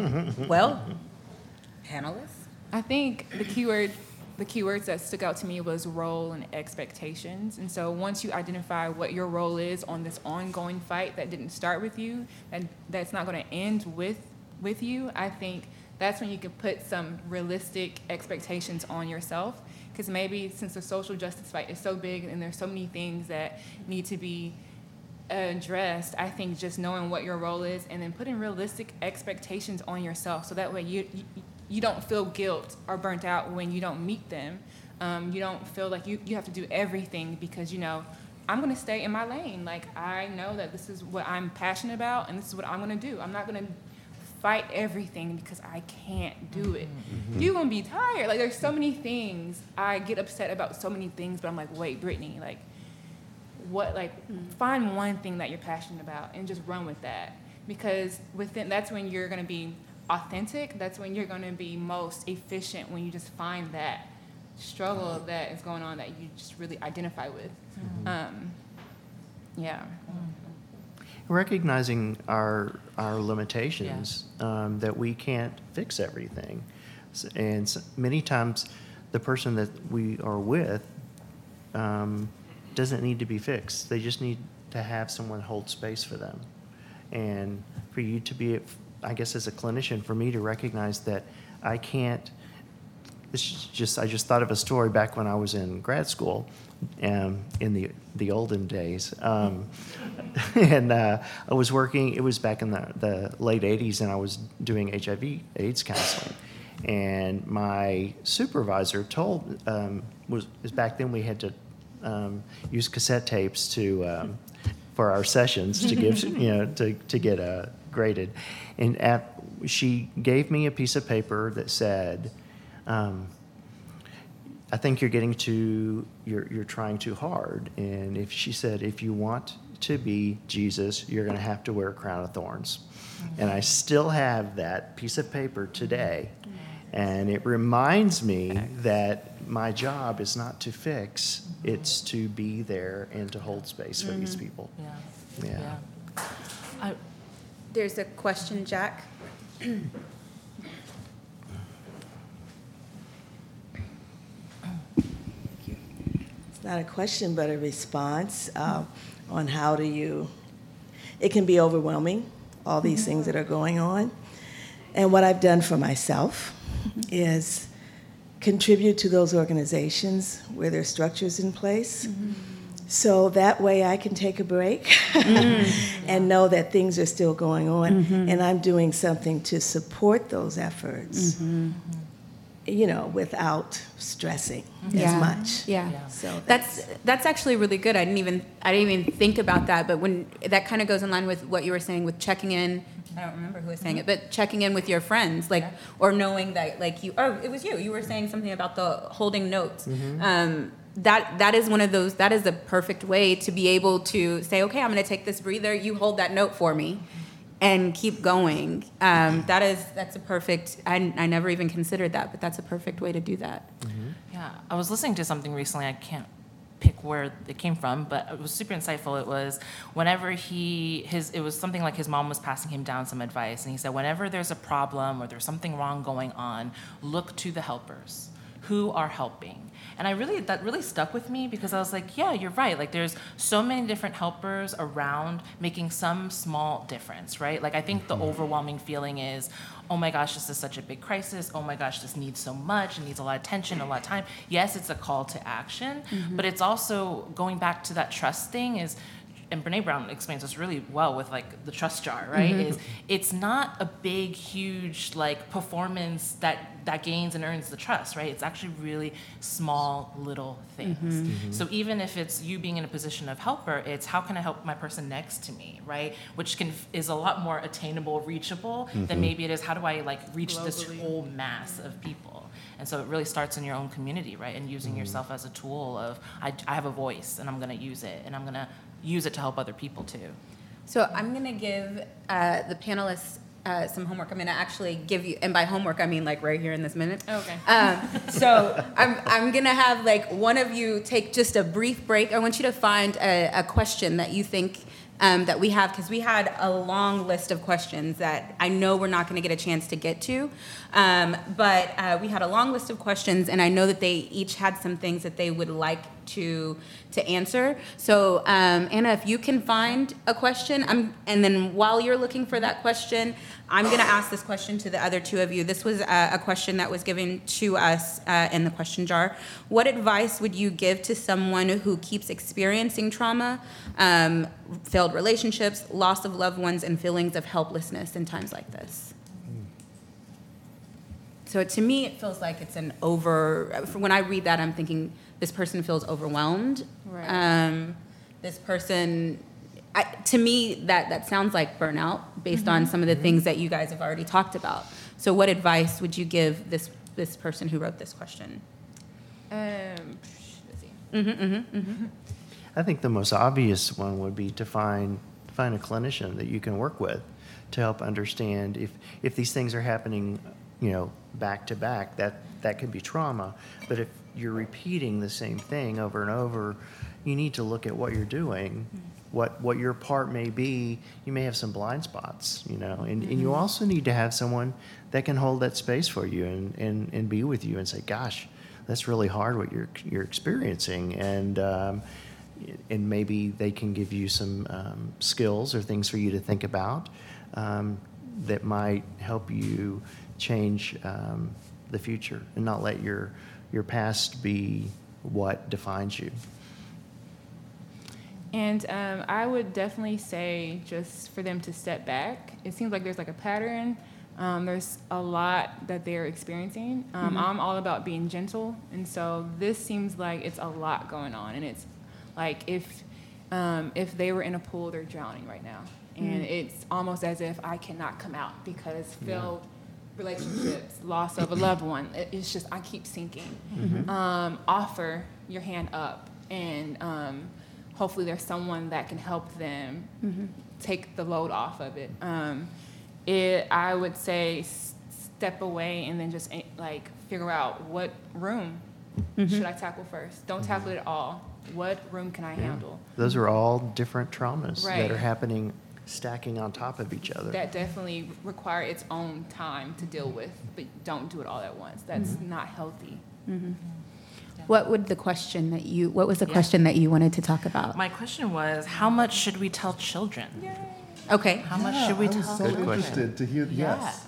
Well, panelists. I think the keyword, the keywords that stuck out to me was role and expectations. And so once you identify what your role is on this ongoing fight that didn't start with you, and that's not going to end with with you, I think that's when you can put some realistic expectations on yourself. Because maybe since the social justice fight is so big and there's so many things that need to be addressed, I think just knowing what your role is and then putting realistic expectations on yourself so that way you, you, you don't feel guilt or burnt out when you don't meet them. Um, you don't feel like you, you have to do everything because, you know, I'm going to stay in my lane. Like, I know that this is what I'm passionate about and this is what I'm going to do. I'm not going to fight everything because I can't do mm-hmm. it. Mm-hmm. You're going to be tired. Like, there's so many things. I get upset about so many things, but I'm like, wait, Brittanie, like, what like mm. find one thing that you're passionate about and just run with that because within that's when you're going to be authentic that's when you're going to be most efficient when you just find that struggle that is going on that you just really identify with. Um, yeah. recognizing our our limitations um, that we can't fix everything. And many times the person that we are with um, doesn't need to be fixed. They just need to have someone hold space for them. And for you to be i guess as a clinician for me to recognize that i can't this is just I just thought of a story back when I was in grad school, um, in the the olden days, um, and uh, I was working. It was back in the, the late '80s, and I was doing HIV/AIDS counseling. And my supervisor told um, was, was back then we had to um, use cassette tapes to um, for our sessions to give you know to to get uh, graded, and at, she gave me a piece of paper that said. Um, I think you're getting too, you're, you're trying too hard. And if she said, if you want to be Jesus, you're going to have to wear a crown of thorns. And I still have that piece of paper today. And it reminds me that my job is not to fix, it's to be there and to hold space for these people. Yeah. Yeah. I, There's a question, Jack. It's not a question, but a response uh, on how do you, it can be overwhelming, all these mm-hmm. things that are going on. And what I've done for myself mm-hmm. is contribute to those organizations where there's structures in place. Mm-hmm. So that way I can take a break mm. and know that things are still going on mm-hmm. and I'm doing something to support those efforts. Mm-hmm. You know, without stressing as much. Yeah. yeah. So That's that's actually really good. I didn't even I didn't even think about that, but when that kind of goes in line with what you were saying with checking in. I don't remember who was saying it, but checking in with your friends, like or knowing that like you. Oh, it was you. You were saying something about the holding notes. Mm-hmm. Um, that that is one of those. That is a perfect way to be able to say, okay, I'm going to take this breather. You hold that note for me. And keep going. Um, that is that's a perfect. I, I never even considered that, but that's a perfect way to do that. Yeah, I was listening to something recently. I can't pick where it came from, but it was super insightful. It was whenever he his it was something like his mom was passing him down some advice, and he said whenever there's a problem or there's something wrong going on, look to the helpers who are helping. And I really that really stuck with me because I was like, yeah, you're right. Like there's so many different helpers around making some small difference, right? Like I think the mm-hmm. overwhelming feeling is, oh my gosh, this is such a big crisis. Oh my gosh, this needs so much. It needs a lot of attention, a lot of time. Yes, it's a call to action, mm-hmm. but it's also going back to that trust thing is and Brene Brown explains this really well with like the trust jar, right? Mm-hmm. Is it's not a big, huge like performance that that gains and earns the trust, right? It's actually really small little things. Mm-hmm. Mm-hmm. So even if it's you being in a position of helper, it's how can I help my person next to me, right? Which can is a lot more attainable, reachable than maybe it is how do I like reach this whole mass of people. And so it really starts in your own community, right? And using yourself as a tool of I, I have a voice and I'm going to use it and I'm going to use it to help other people too. So I'm going to give uh, the panelists uh, some homework. I'm going to actually give you, and by homework I mean like right here in this minute. Okay. Um, so I'm, I'm going to have like one of you take just a brief break. I want you to find a, a question that you think um, that we have because we had a long list of questions that I know we're not going to get a chance to get to. Um, but uh, we had a long list of questions, and I know that they each had some things that they would like to to answer. So um, Anna, if you can find a question, I'm, and then while you're looking for that question, I'm going to ask this question to the other two of you. This was a, a question that was given to us uh, in the question jar. What advice would you give to someone who keeps experiencing trauma, um, failed relationships, loss of loved ones, and feelings of helplessness in times like this? So to me, it feels like it's an over. When I read that, I'm thinking this person feels overwhelmed. Right. Um, this person, I, to me, that that sounds like burnout based on some of the things that you guys have already talked about. So, what advice would you give this this person who wrote this question? Um, let's see. I think the most obvious one would be to find find a clinician that you can work with to help understand if if these things are happening, you know, back to back. That that could be trauma. But if you're repeating the same thing over and over, you need to look at what you're doing, what, what your part may be. You may have some blind spots, you know, and, and you also need to have someone that can hold that space for you and, and, and be with you and say, gosh, that's really hard what you're, you're experiencing. And, um, and maybe they can give you some um, skills or things for you to think about um, that might help you change um, the future and not let your your past be what defines you. And um, I would definitely say just for them to step back. It seems like there's like a pattern. Um, there's a lot that they're experiencing. Um, I'm all about being gentle, and so this seems like it's a lot going on. And it's like if um, if they were in a pool, they're drowning right now, and it's almost as if I cannot come out because failed relationships, loss of a loved one. It's just I keep sinking. Um, offer your hand up, and um, hopefully there's someone that can help them take the load off of it. Um, it I would say s- step away and then just eh, like figure out what room should I tackle first. Don't tackle it all. What room can I handle? Those are all different traumas that are happening, stacking on top of each other. That definitely require its own time to deal with, but don't do it all at once. That's not healthy. What would the question that you, what was the Yeah. question that you wanted to talk about? My question was, how much should we tell children? Okay. How much should we I was tell so children? interested to hear, Yeah. yes.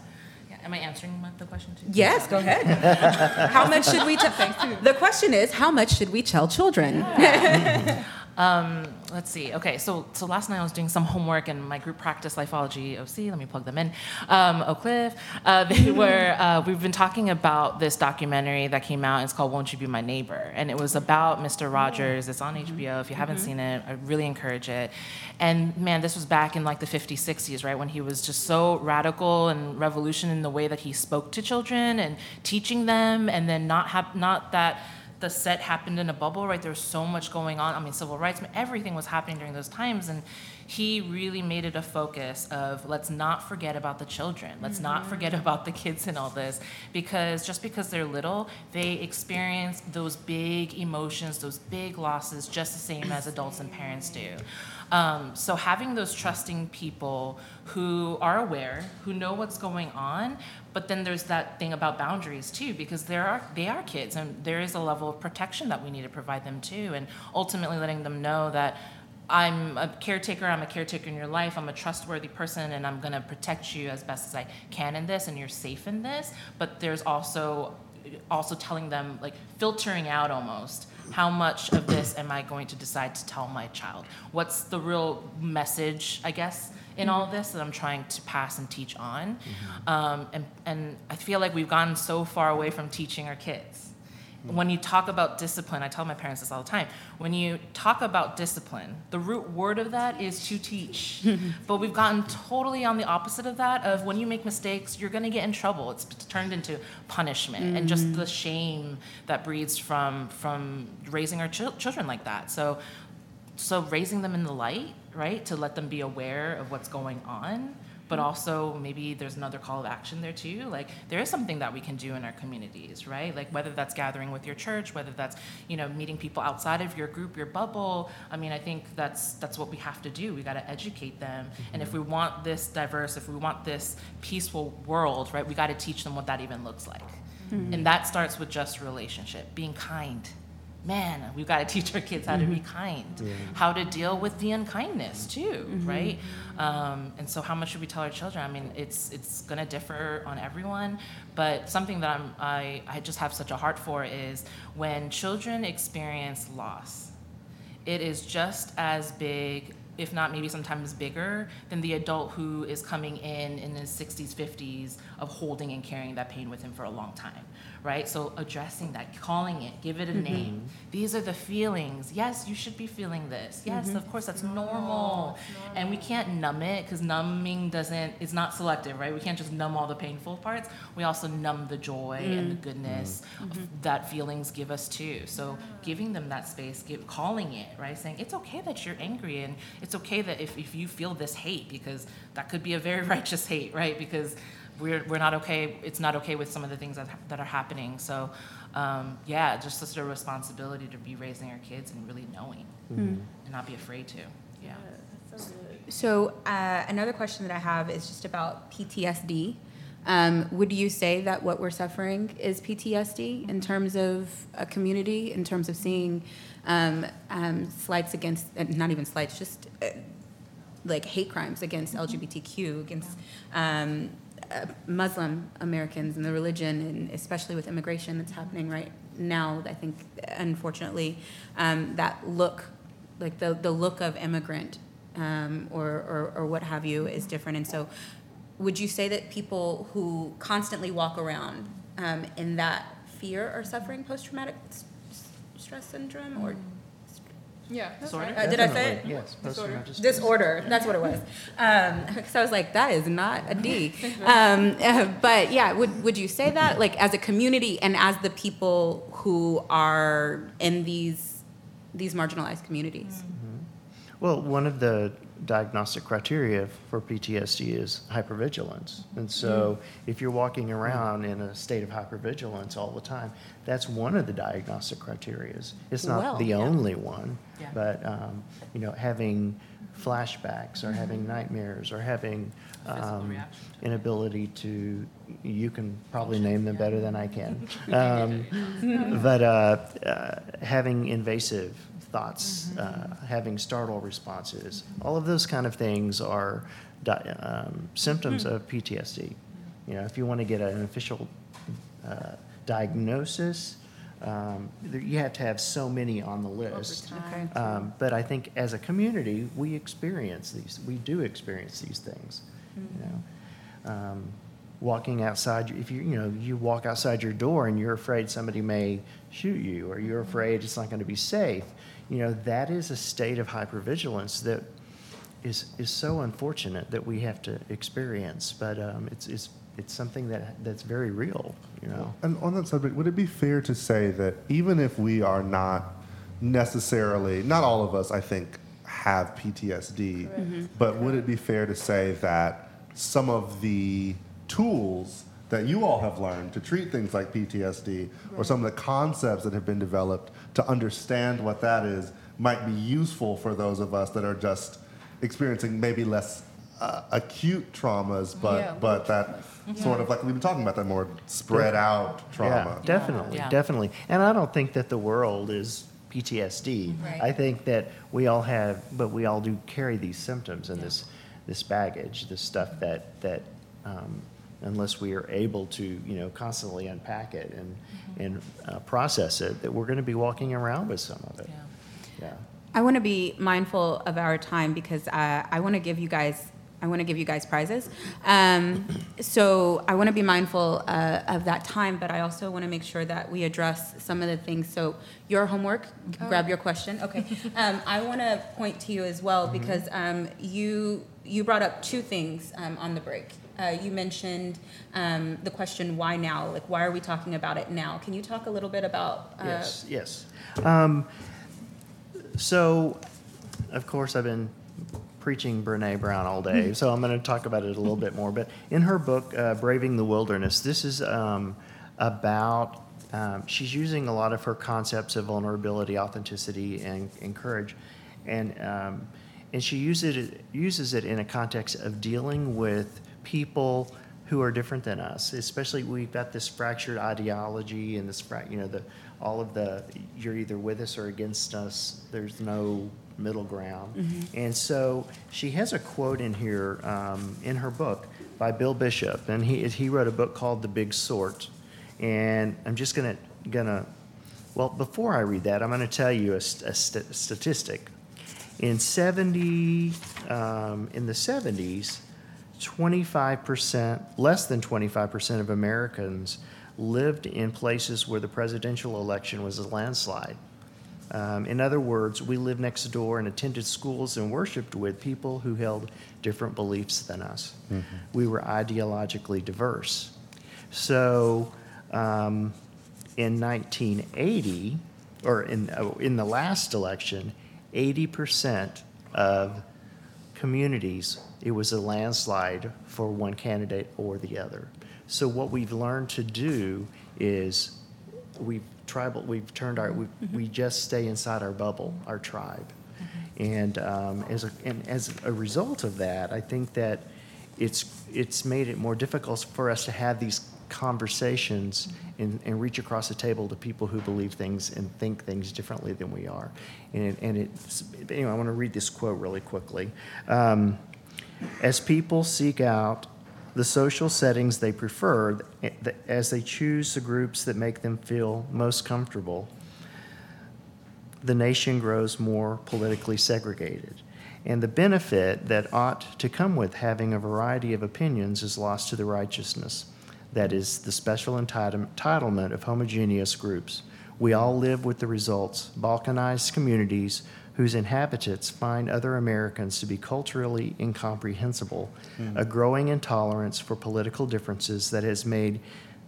Yeah. Am I answering the question too? Yes, go ahead. how much should we tell? The question is, how much should we tell children? Um, let's see. Okay, so so last night I was doing some homework in my group practice Lifeology OC. Let me plug them in. Um, Oak Cliff. Uh, they were. Uh, we've been talking about this documentary that came out. It's called "Won't You Be My Neighbor," and it was about Mr. Rogers. It's on HBO. If you haven't seen it, I really encourage it. And man, this was back in like the 50s, 60s, right, when he was just so radical and revolution in the way that he spoke to children and teaching them, and then not have not that the set happened in a bubble, right? There was so much going on. I mean, civil rights, everything was happening during those times. And he really made it a focus of let's not forget about the children. Let's not forget about the kids in all this. Because just because they're little, they experience those big emotions, those big losses, just the same as adults and parents do. Um, so having those trusting people who are aware, who know what's going on, but then there's that thing about boundaries too, because there are they are kids, and there is a level of protection that we need to provide them too, and ultimately letting them know that. I'm a caretaker, I'm a caretaker in your life, I'm a trustworthy person, and I'm gonna protect you as best as I can in this, and you're safe in this. But there's also also telling them like filtering out almost how much of this am i going to decide to tell my child what's the real message i guess in all this that i'm trying to pass and teach on um, and, and i feel like we've gone so far away from teaching our kids when you talk about discipline, I tell my parents this all the time. When you talk about discipline, the root word of that is to teach. but we've gotten totally on the opposite of that of when you make mistakes, you're going to get in trouble. It's turned into punishment and just the shame that breeds from from raising our chil- children like that. So so raising them in the light, right, to let them be aware of what's going on, but also maybe there's another call of action there too. Like there is something that we can do in our communities, right? Like whether that's gathering with your church, whether that's you know meeting people outside of your group, your bubble. I mean, I think that's that's what we have to do. We got to educate them, mm-hmm. and if we want this diverse, if we want this peaceful world, right, we got to teach them what that even looks like, mm-hmm. and that starts with just relationship, being kind man, we've got to teach our kids how to be kind, how to deal with the unkindness too, right? Um, and so, how much should we tell our children? I mean, it's it's going to differ on everyone, but something that I'm I I just have such a heart for is when children experience loss, it is just as big. If not, maybe sometimes bigger than the adult who is coming in in his 60s, 50s of holding and carrying that pain with him for a long time, right? So addressing that, calling it, give it a mm-hmm. name. These are the feelings. Yes, you should be feeling this. Yes, mm-hmm. of course, that's normal. And we can't numb it because numbing doesn't, it's not selective, right? We can't just numb all the painful parts. We also numb the joy and the mm. goodness mm-hmm. of that feelings give us too. So giving them that space, give, calling it, right? Saying it's okay that you're angry and it's okay that if, if you feel this hate because that could be a very righteous hate, right? Because we're, we're not okay, it's not okay with some of the things that, that are happening. So, um, yeah, just a sort of responsibility to be raising our kids and really knowing and not be afraid to. Yeah. So uh, another question that I have is just about PTSD. Um, would you say that what we're suffering is PTSD in terms of a community, in terms of seeing um, um, slights against, uh, not even slights, just uh, like hate crimes against LGBTQ, against um, Muslim Americans and the religion, and especially with immigration that's happening right now. I think, unfortunately, um, that look, like the, the look of immigrant um, or, or, or what have you, is different. And so, would you say that people who constantly walk around um, in that fear are suffering post traumatic stress syndrome or Yeah. that's Disorder? right. uh, did I say it? Yes. post-traumatic stress. Disorder. That's what it was. Because I was like, that is not a D. Um, uh, but yeah, would would you say that, like, as a community and as the people who are in these these marginalized communities? Well, one of the diagnostic criteria for PTSD is hypervigilance. And so if you're walking around in a state of hypervigilance all the time, that's one of the diagnostic criteria. It's not Well, the yeah. only one, Yeah. but, um, you know, having flashbacks or having nightmares or having um, inability to, you can probably name them better than I can. Um, But uh, uh, having invasive thoughts, uh, having startle responses, all of those kind of things are di- um, symptoms of PTSD. You know, if you want to get an official uh, diagnosis, um, there- you have to have so many on the list. Okay. Um, but I think as a community, we experience these. We do experience these things. You know, um, walking outside. If you you know you walk outside your door and you're afraid somebody may shoot you, or you're afraid it's not going to be safe. You know that is a state of hypervigilance that is is so unfortunate that we have to experience. But um, it's it's it's something that that's very real. You know. And on that subject, would it be fair to say that even if we are not necessarily, not all of us, I think, have PTSD, but would it be fair to say that some of the tools that you all have learned to treat things like PTSD or some of the concepts that have been developed to understand what that is might be useful for those of us that are just experiencing maybe less uh, acute traumas, but Yeah, but that sort of like we've been talking about that more spread out trauma. Yeah, definitely, Yeah. definitely. And I don't think that the world is PTSD. Right. I think that we all have, but we all do carry these symptoms and this this baggage, this stuff that that um, unless we are able to, you know, constantly unpack it and and uh, process it, that we're going to be walking around with some of it. Yeah. Yeah. I want to be mindful of our time because uh, I want to give you guys. I want to give you guys prizes. Um, so I want to be mindful uh, of that time, but I also want to make sure that we address some of the things. So your homework, grab your question. Okay. Um, I want to point to you as well because um, you you brought up two things um, on the break. Uh, you mentioned um, the question, why now? Like, why are we talking about it now? Can you talk a little bit about? Uh, Yes, yes. Um, so, of course, I've been preaching Brene Brown all day, so I'm going to talk about it a little bit more. But in her book, uh, Braving the Wilderness, this is um, about, um, she's using a lot of her concepts of vulnerability, authenticity, and, and courage. And, um, and she uses it, uses it in a context of dealing with people who are different than us. Especially, we've got this fractured ideology and this, you know, the all of the you're either with us or against us. There's no middle ground. And so she has a quote in here um, in her book by Bill Bishop, and he he wrote a book called The Big Sort. And I'm just gonna gonna well before I read that, I'm gonna tell you a, a st- statistic. In 70 um, in the 70s. 25%, less than 25% of Americans lived in places where the presidential election was a landslide. Um, in other words, we lived next door and attended schools and worshiped with people who held different beliefs than us. We were ideologically diverse. So um, in 1980, or in, uh, in the last election, 80% of communities, it was a landslide for one candidate or the other. So what we've learned to do is we've tribal, we've turned our, we, we just stay inside our bubble, our tribe. And um, as a, and as a result of that, I think that it's, it's made it more difficult for us to have these conversations and, and reach across the table to people who believe things and think things differently than we are. And, and it's, anyway, I want to read this quote really quickly. Um, as people seek out the social settings they prefer, as they choose the groups that make them feel most comfortable, the nation grows more politically segregated. And the benefit that ought to come with having a variety of opinions is lost to the righteousness. That is the special entitlement of homogeneous groups. We all live with the results balkanized communities whose inhabitants find other Americans to be culturally incomprehensible, mm. a growing intolerance for political differences that has made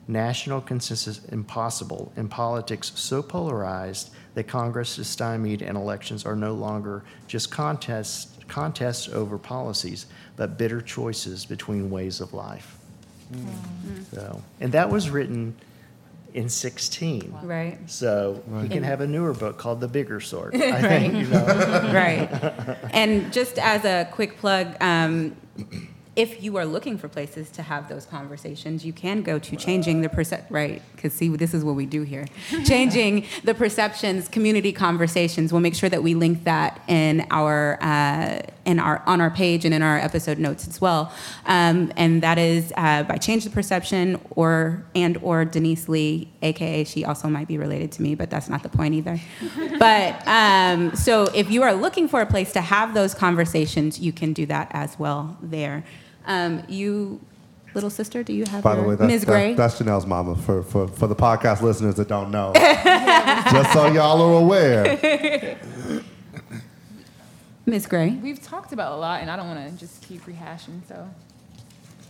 national consensus impossible, and politics so polarized that Congress is stymied and elections are no longer just contests, contests over policies, but bitter choices between ways of life. Mm. So, and that was written in 16. Right. So you can have a newer book called The Bigger Sort. I think, you know. right. And just as a quick plug, um, if you are looking for places to have those conversations, you can go to changing the percep right because see this is what we do here, changing the perceptions community conversations. We'll make sure that we link that in our uh, in our on our page and in our episode notes as well. Um, and that is uh, by change the perception or and or Denise Lee, aka she also might be related to me, but that's not the point either. but um, so if you are looking for a place to have those conversations, you can do that as well there. Um, you, little sister, do you have By the way, that's, Ms. Gray? That's, that's Janelle's mama for, for, for the podcast listeners that don't know. Just so y'all are aware. Ms. Gray? We've talked about a lot, and I don't want to just keep rehashing, so.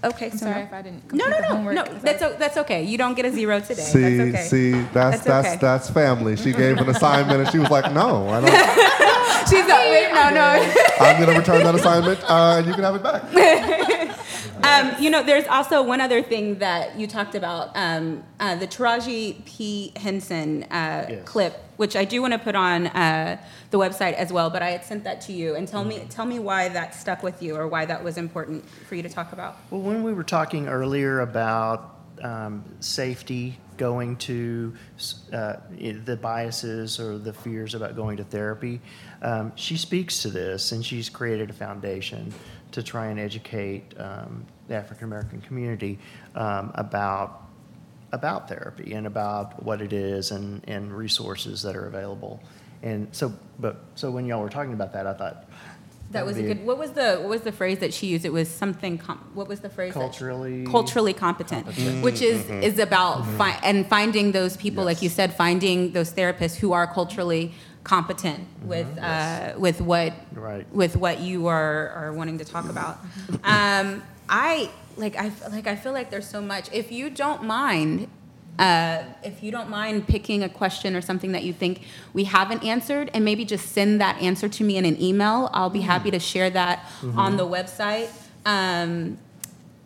Okay, I'm so sorry if I didn't. No, no, complete the no, homework. no. That's o- that's okay. You don't get a zero today. See, that's okay. see, that's That's that's okay. that's family. She gave an assignment and she was like, "No, I don't. She's like, wait, no, no. I'm gonna return that assignment, uh, and you can have it back." Um, you know, there's also one other thing that you talked about, um, uh, the Taraji P. Henson uh, Yes. clip, which I do want to put on uh, the website as well. But I had sent that to you, and tell me, tell me why that stuck with you, or why that was important for you to talk about. Well, when we were talking earlier about um, safety, going to uh, the biases or the fears about going to therapy, um, she speaks to this, and she's created a foundation to try and educate um, the African American community um, about about therapy and about what it is and, and resources that are available. And so, but so when y'all were talking about that, I thought That was a good. What was the what was the phrase that she used? It was something. Com- what was the phrase? that Culturally- culturally competent, competent. which is is about fi- and finding those people, like you said, finding those therapists who are culturally competent with uh, with what Right. with what you are are wanting to talk about. um, I like I like I feel like there's so much. If you don't mind. Uh, if you don't mind picking a question or something that you think we haven't answered, and maybe just send that answer to me in an email, I'll be happy to share that on the website. Um,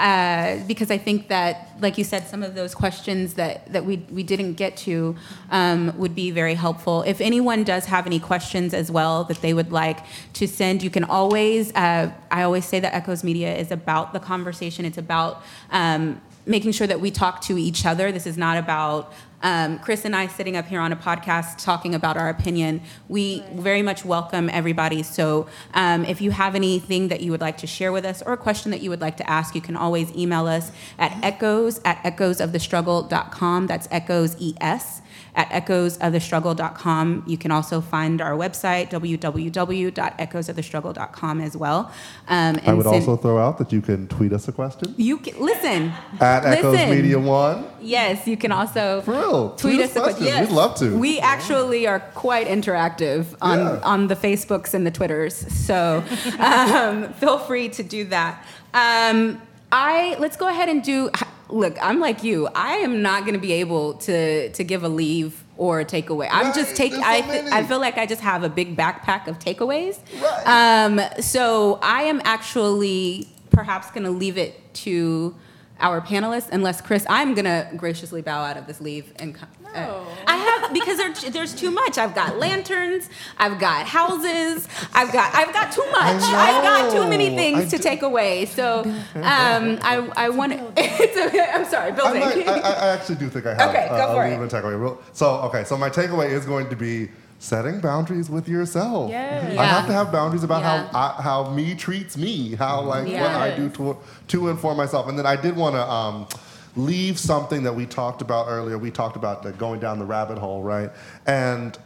uh, because I think that, like you said, some of those questions that, that we, we didn't get to um, would be very helpful. If anyone does have any questions as well that they would like to send, you can always, uh, I always say that Echoes Media is about the conversation. It's about um, making sure that we talk to each other. This is not about um, Chris and I sitting up here on a podcast talking about our opinion. We very much welcome everybody. So um, if you have anything that you would like to share with us or a question that you would like to ask, you can always email us at echoes at echoesofthestruggle.com. That's echoes es at echoesofthestruggle.com. You can also find our website, www.echoesofthestruggle.com as well. Um, I would send- also throw out that you can tweet us a question you can, listen. at Echoes. Media One. Yes, you can also For real, tweet us. a question. Yes. We'd love to. We actually are quite interactive on Yeah. on the Facebooks and the Twitters, so um, feel free to do that. Um, I let's go ahead and do. Look, I'm like you. I am not going to be able to to give a leave or a takeaway. I'm just take. so I th- I feel like I just have a big backpack of takeaways. Right. Um, so I am actually perhaps going to leave it to our panelists, unless Chris, I'm going to graciously bow out of this leave and. co- uh, No. I have because there, there's too much. I've got lanterns. I've got houses. I've got I've got too much. I've got too many things I to do- take away. So um, I I want to. I'm sorry, I, building. might, I, I actually do think I have Okay, uh, go for a it. leave and takeaway. So, okay, so my takeaway is going to be setting boundaries with yourself. Yes. I have to have boundaries about Yeah. how I, how me treats me, how mm-hmm. like what I do to to inform myself. And then I did want to um, leave something that we talked about earlier. We talked about the going down the rabbit hole, right? And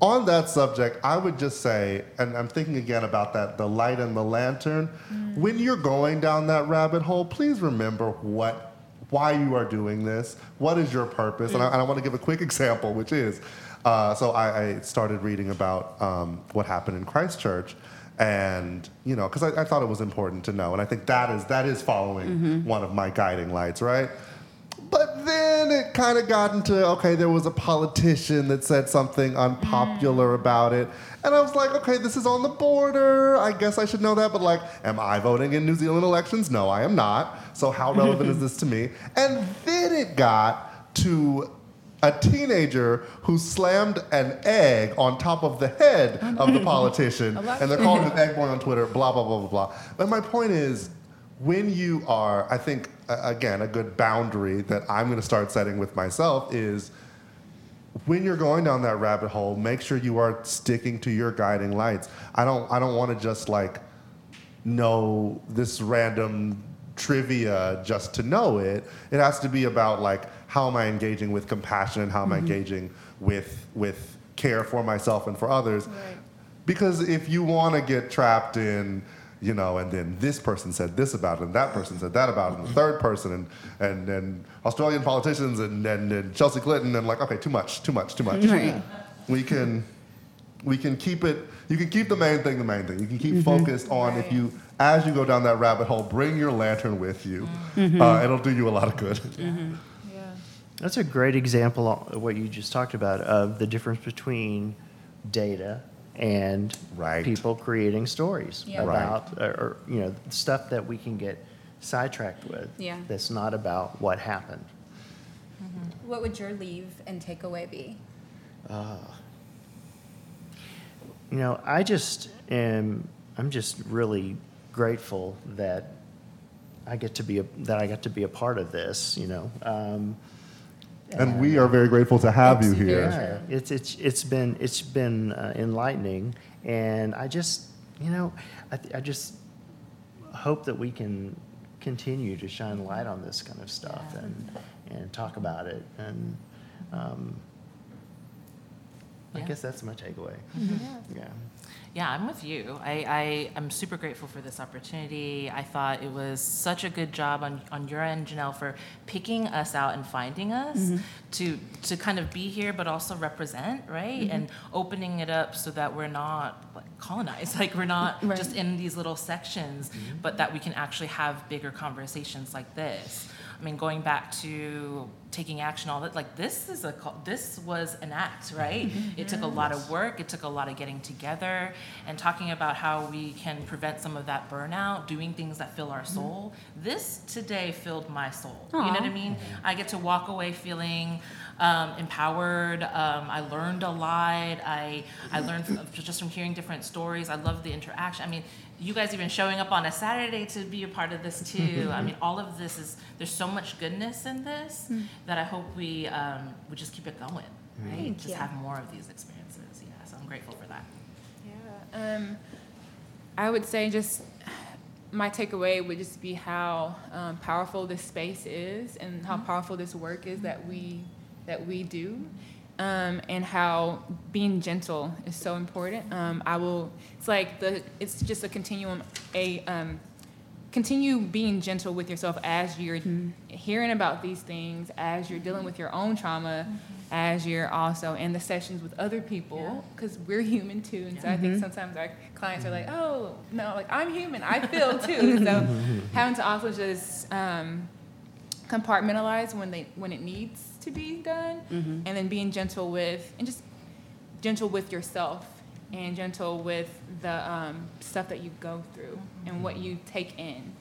on that subject, I would just say, and I'm thinking again about that the light and the lantern. Mm. When you're going down that rabbit hole, please remember what why you are doing this. What is your purpose? And, I, mm. and I want to give a quick example, which is uh, so I, I started reading about um, what happened in Christchurch. And you know, because I, I thought it was important to know, and I think that is that is following one of my guiding lights, right? But then it kind of got into okay, there was a politician that said something unpopular about it. And I was like, okay, this is on the border. I guess I should know that. But like, am I voting in New Zealand elections? No, I am not. So how relevant is this to me? And then it got to a teenager who slammed an egg on top of the head of the politician. And they're calling him egg boy on Twitter, blah, blah, blah, blah, blah. But my point is, when you are, I think, again, a good boundary that I'm going to start setting with myself is when you're going down that rabbit hole, make sure you are sticking to your guiding lights. I don't, I don't want to just like know this random trivia just to know it. It has to be about like how am I engaging with compassion? And how am I mm-hmm. engaging with with care for myself and for others. Because if you want to get trapped in, you know, and then this person said this about it, and that person said that about it, and the third person, and and, and Australian politicians, and, and, and Chelsea Clinton, and like, okay, too much, too much, too much. Right. We can we can keep it you can keep the main thing the main thing. You can keep mm-hmm. focused on if you as you go down that rabbit hole bring your lantern with you. Mm-hmm. Uh, it'll do you a lot of good. Yeah. That's a great example of what you just talked about of the difference between data and Right. people creating stories Yeah. Right. about or, or you know stuff that we can get sidetracked with. Yeah. That's not about what happened. What would your leave and takeaway be? You know, I just am. I'm just really grateful that I get to be a, that I got to be a part of this. You know, um, and we are very grateful to have you here. Yeah, it's it's it's been it's been uh, enlightening, and I just you know I, th- I just hope that we can continue to shine light on this kind of stuff and and talk about it, and um, I guess that's my takeaway. Yeah. Yeah, I'm with you. I, I, I'm super grateful for this opportunity. I thought it was such a good job on, on your end, Janelle, for picking us out and finding us mm-hmm. to, to kind of be here, but also represent, right? Mm-hmm. And opening it up so that we're not like, colonized, like we're not Right. just in these little sections, mm-hmm. but that we can actually have bigger conversations like this. I mean, going back to taking action, all that, like this is a this was an act, right? It took a lot of work. It took a lot of getting together and talking about how we can prevent some of that burnout, doing things that fill our soul. This today filled my soul. You know what I mean? I get to walk away feeling um, empowered. Um, I learned a lot. I I learned from, just from hearing different stories. I love the interaction. I mean, you guys even showing up on a Saturday to be a part of this too. I mean, all of this is there's so much goodness in this that I hope we um, we just keep it going. Right? Thank just you. have more of these experiences. Yeah, so I'm grateful for that. Yeah. Um, I would say just my takeaway would just be how um, powerful this space is and how powerful this work is that we that we do, um, and how being gentle is so important. Um, I will. It's like the. It's just a continuum. A um, continue being gentle with yourself as you're hearing about these things, as you're dealing with your own trauma, as you're also in the sessions with other people, because we're human too. And so I think sometimes our clients are like, oh, no, like I'm human, I feel too. so having to also just um, compartmentalize when they when it needs to be done, mm-hmm. and then being gentle with and just gentle with yourself and gentle with the um, stuff that you go through and what you take in.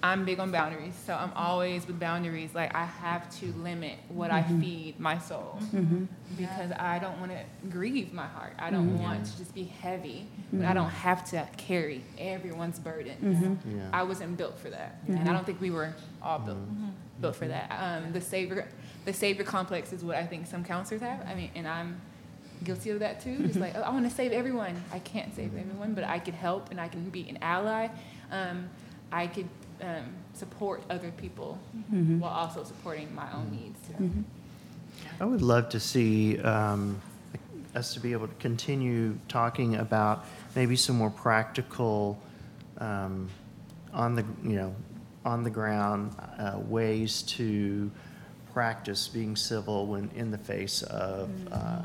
I'm big on boundaries, so I'm always with boundaries. Like I have to limit what I mm-hmm. feed my soul mm-hmm. because I don't want to grieve my heart. I don't want to just be heavy, but I don't have to carry everyone's burden. Yeah. I wasn't built for that, and I don't think we were all built built for that. Um, the savior, the savior complex is what I think some counselors have. I mean, and I'm guilty of that too. Just like oh, I want to save everyone. I can't save everyone, but I could help and I can be an ally. Um, I could um, support other people while also supporting my own needs. Too. I would love to see um, us to be able to continue talking about maybe some more practical, um, on the you know, on the ground uh, ways to practice being civil when in the face of. Uh,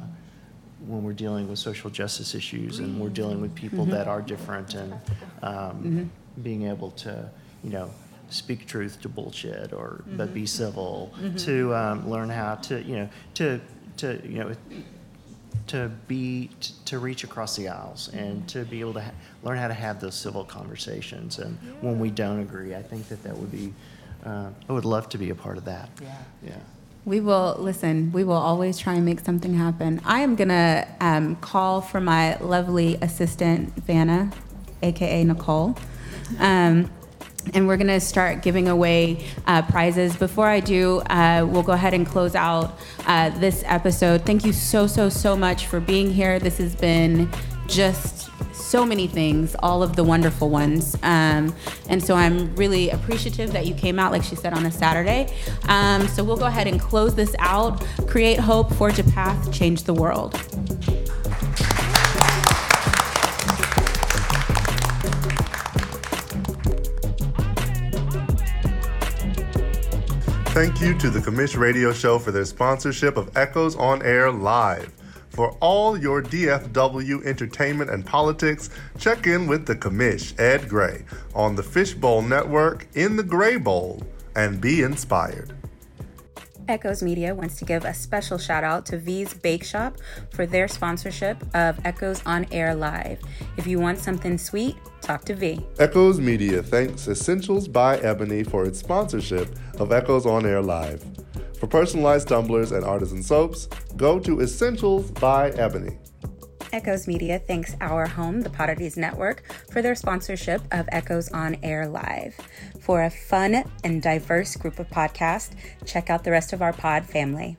when we're dealing with social justice issues and we're dealing with people that are different and um, being able to, you know, speak truth to bullshit or but be civil to um, learn how to, you know, to to you know to be t- to reach across the aisles and to be able to ha- learn how to have those civil conversations. And when we don't agree, I think that that would be. Uh, I would love to be a part of that. Yeah. Yeah. We will listen. We will always try and make something happen. I am gonna um, call for my lovely assistant Vanna, aka Nicole, um, and we're gonna start giving away uh, prizes. Before I do, uh, we'll go ahead and close out uh, this episode. Thank you so so so much for being here. This has been just so many things, all of the wonderful ones. Um, and so I'm really appreciative that you came out, like she said, on a Saturday. Um, so we'll go ahead and close this out. Create hope, forge a path, change the world. Thank you to the Commish Radio Show for their sponsorship of Echoes on Air Live. For all your DFW entertainment and politics, check in with the Commish, Ed Gray, on the Fishbowl Network in the Gray Bowl, and be inspired. Echoes Media wants to give a special shout out to Vee's Bakeshoppe for their sponsorship of Echoes on Air Live. If you want something sweet, talk to V. Echoes Media thanks Essentials by Ebony for its sponsorship of Echoes on Air Live. For personalized tumblers and artisan soaps, go to Essentials by Ebony. Echoes Media thanks Our Home, the Poddities Network, for their sponsorship of Echoes on Air Live. For a fun and diverse group of podcasts, check out the rest of our pod family.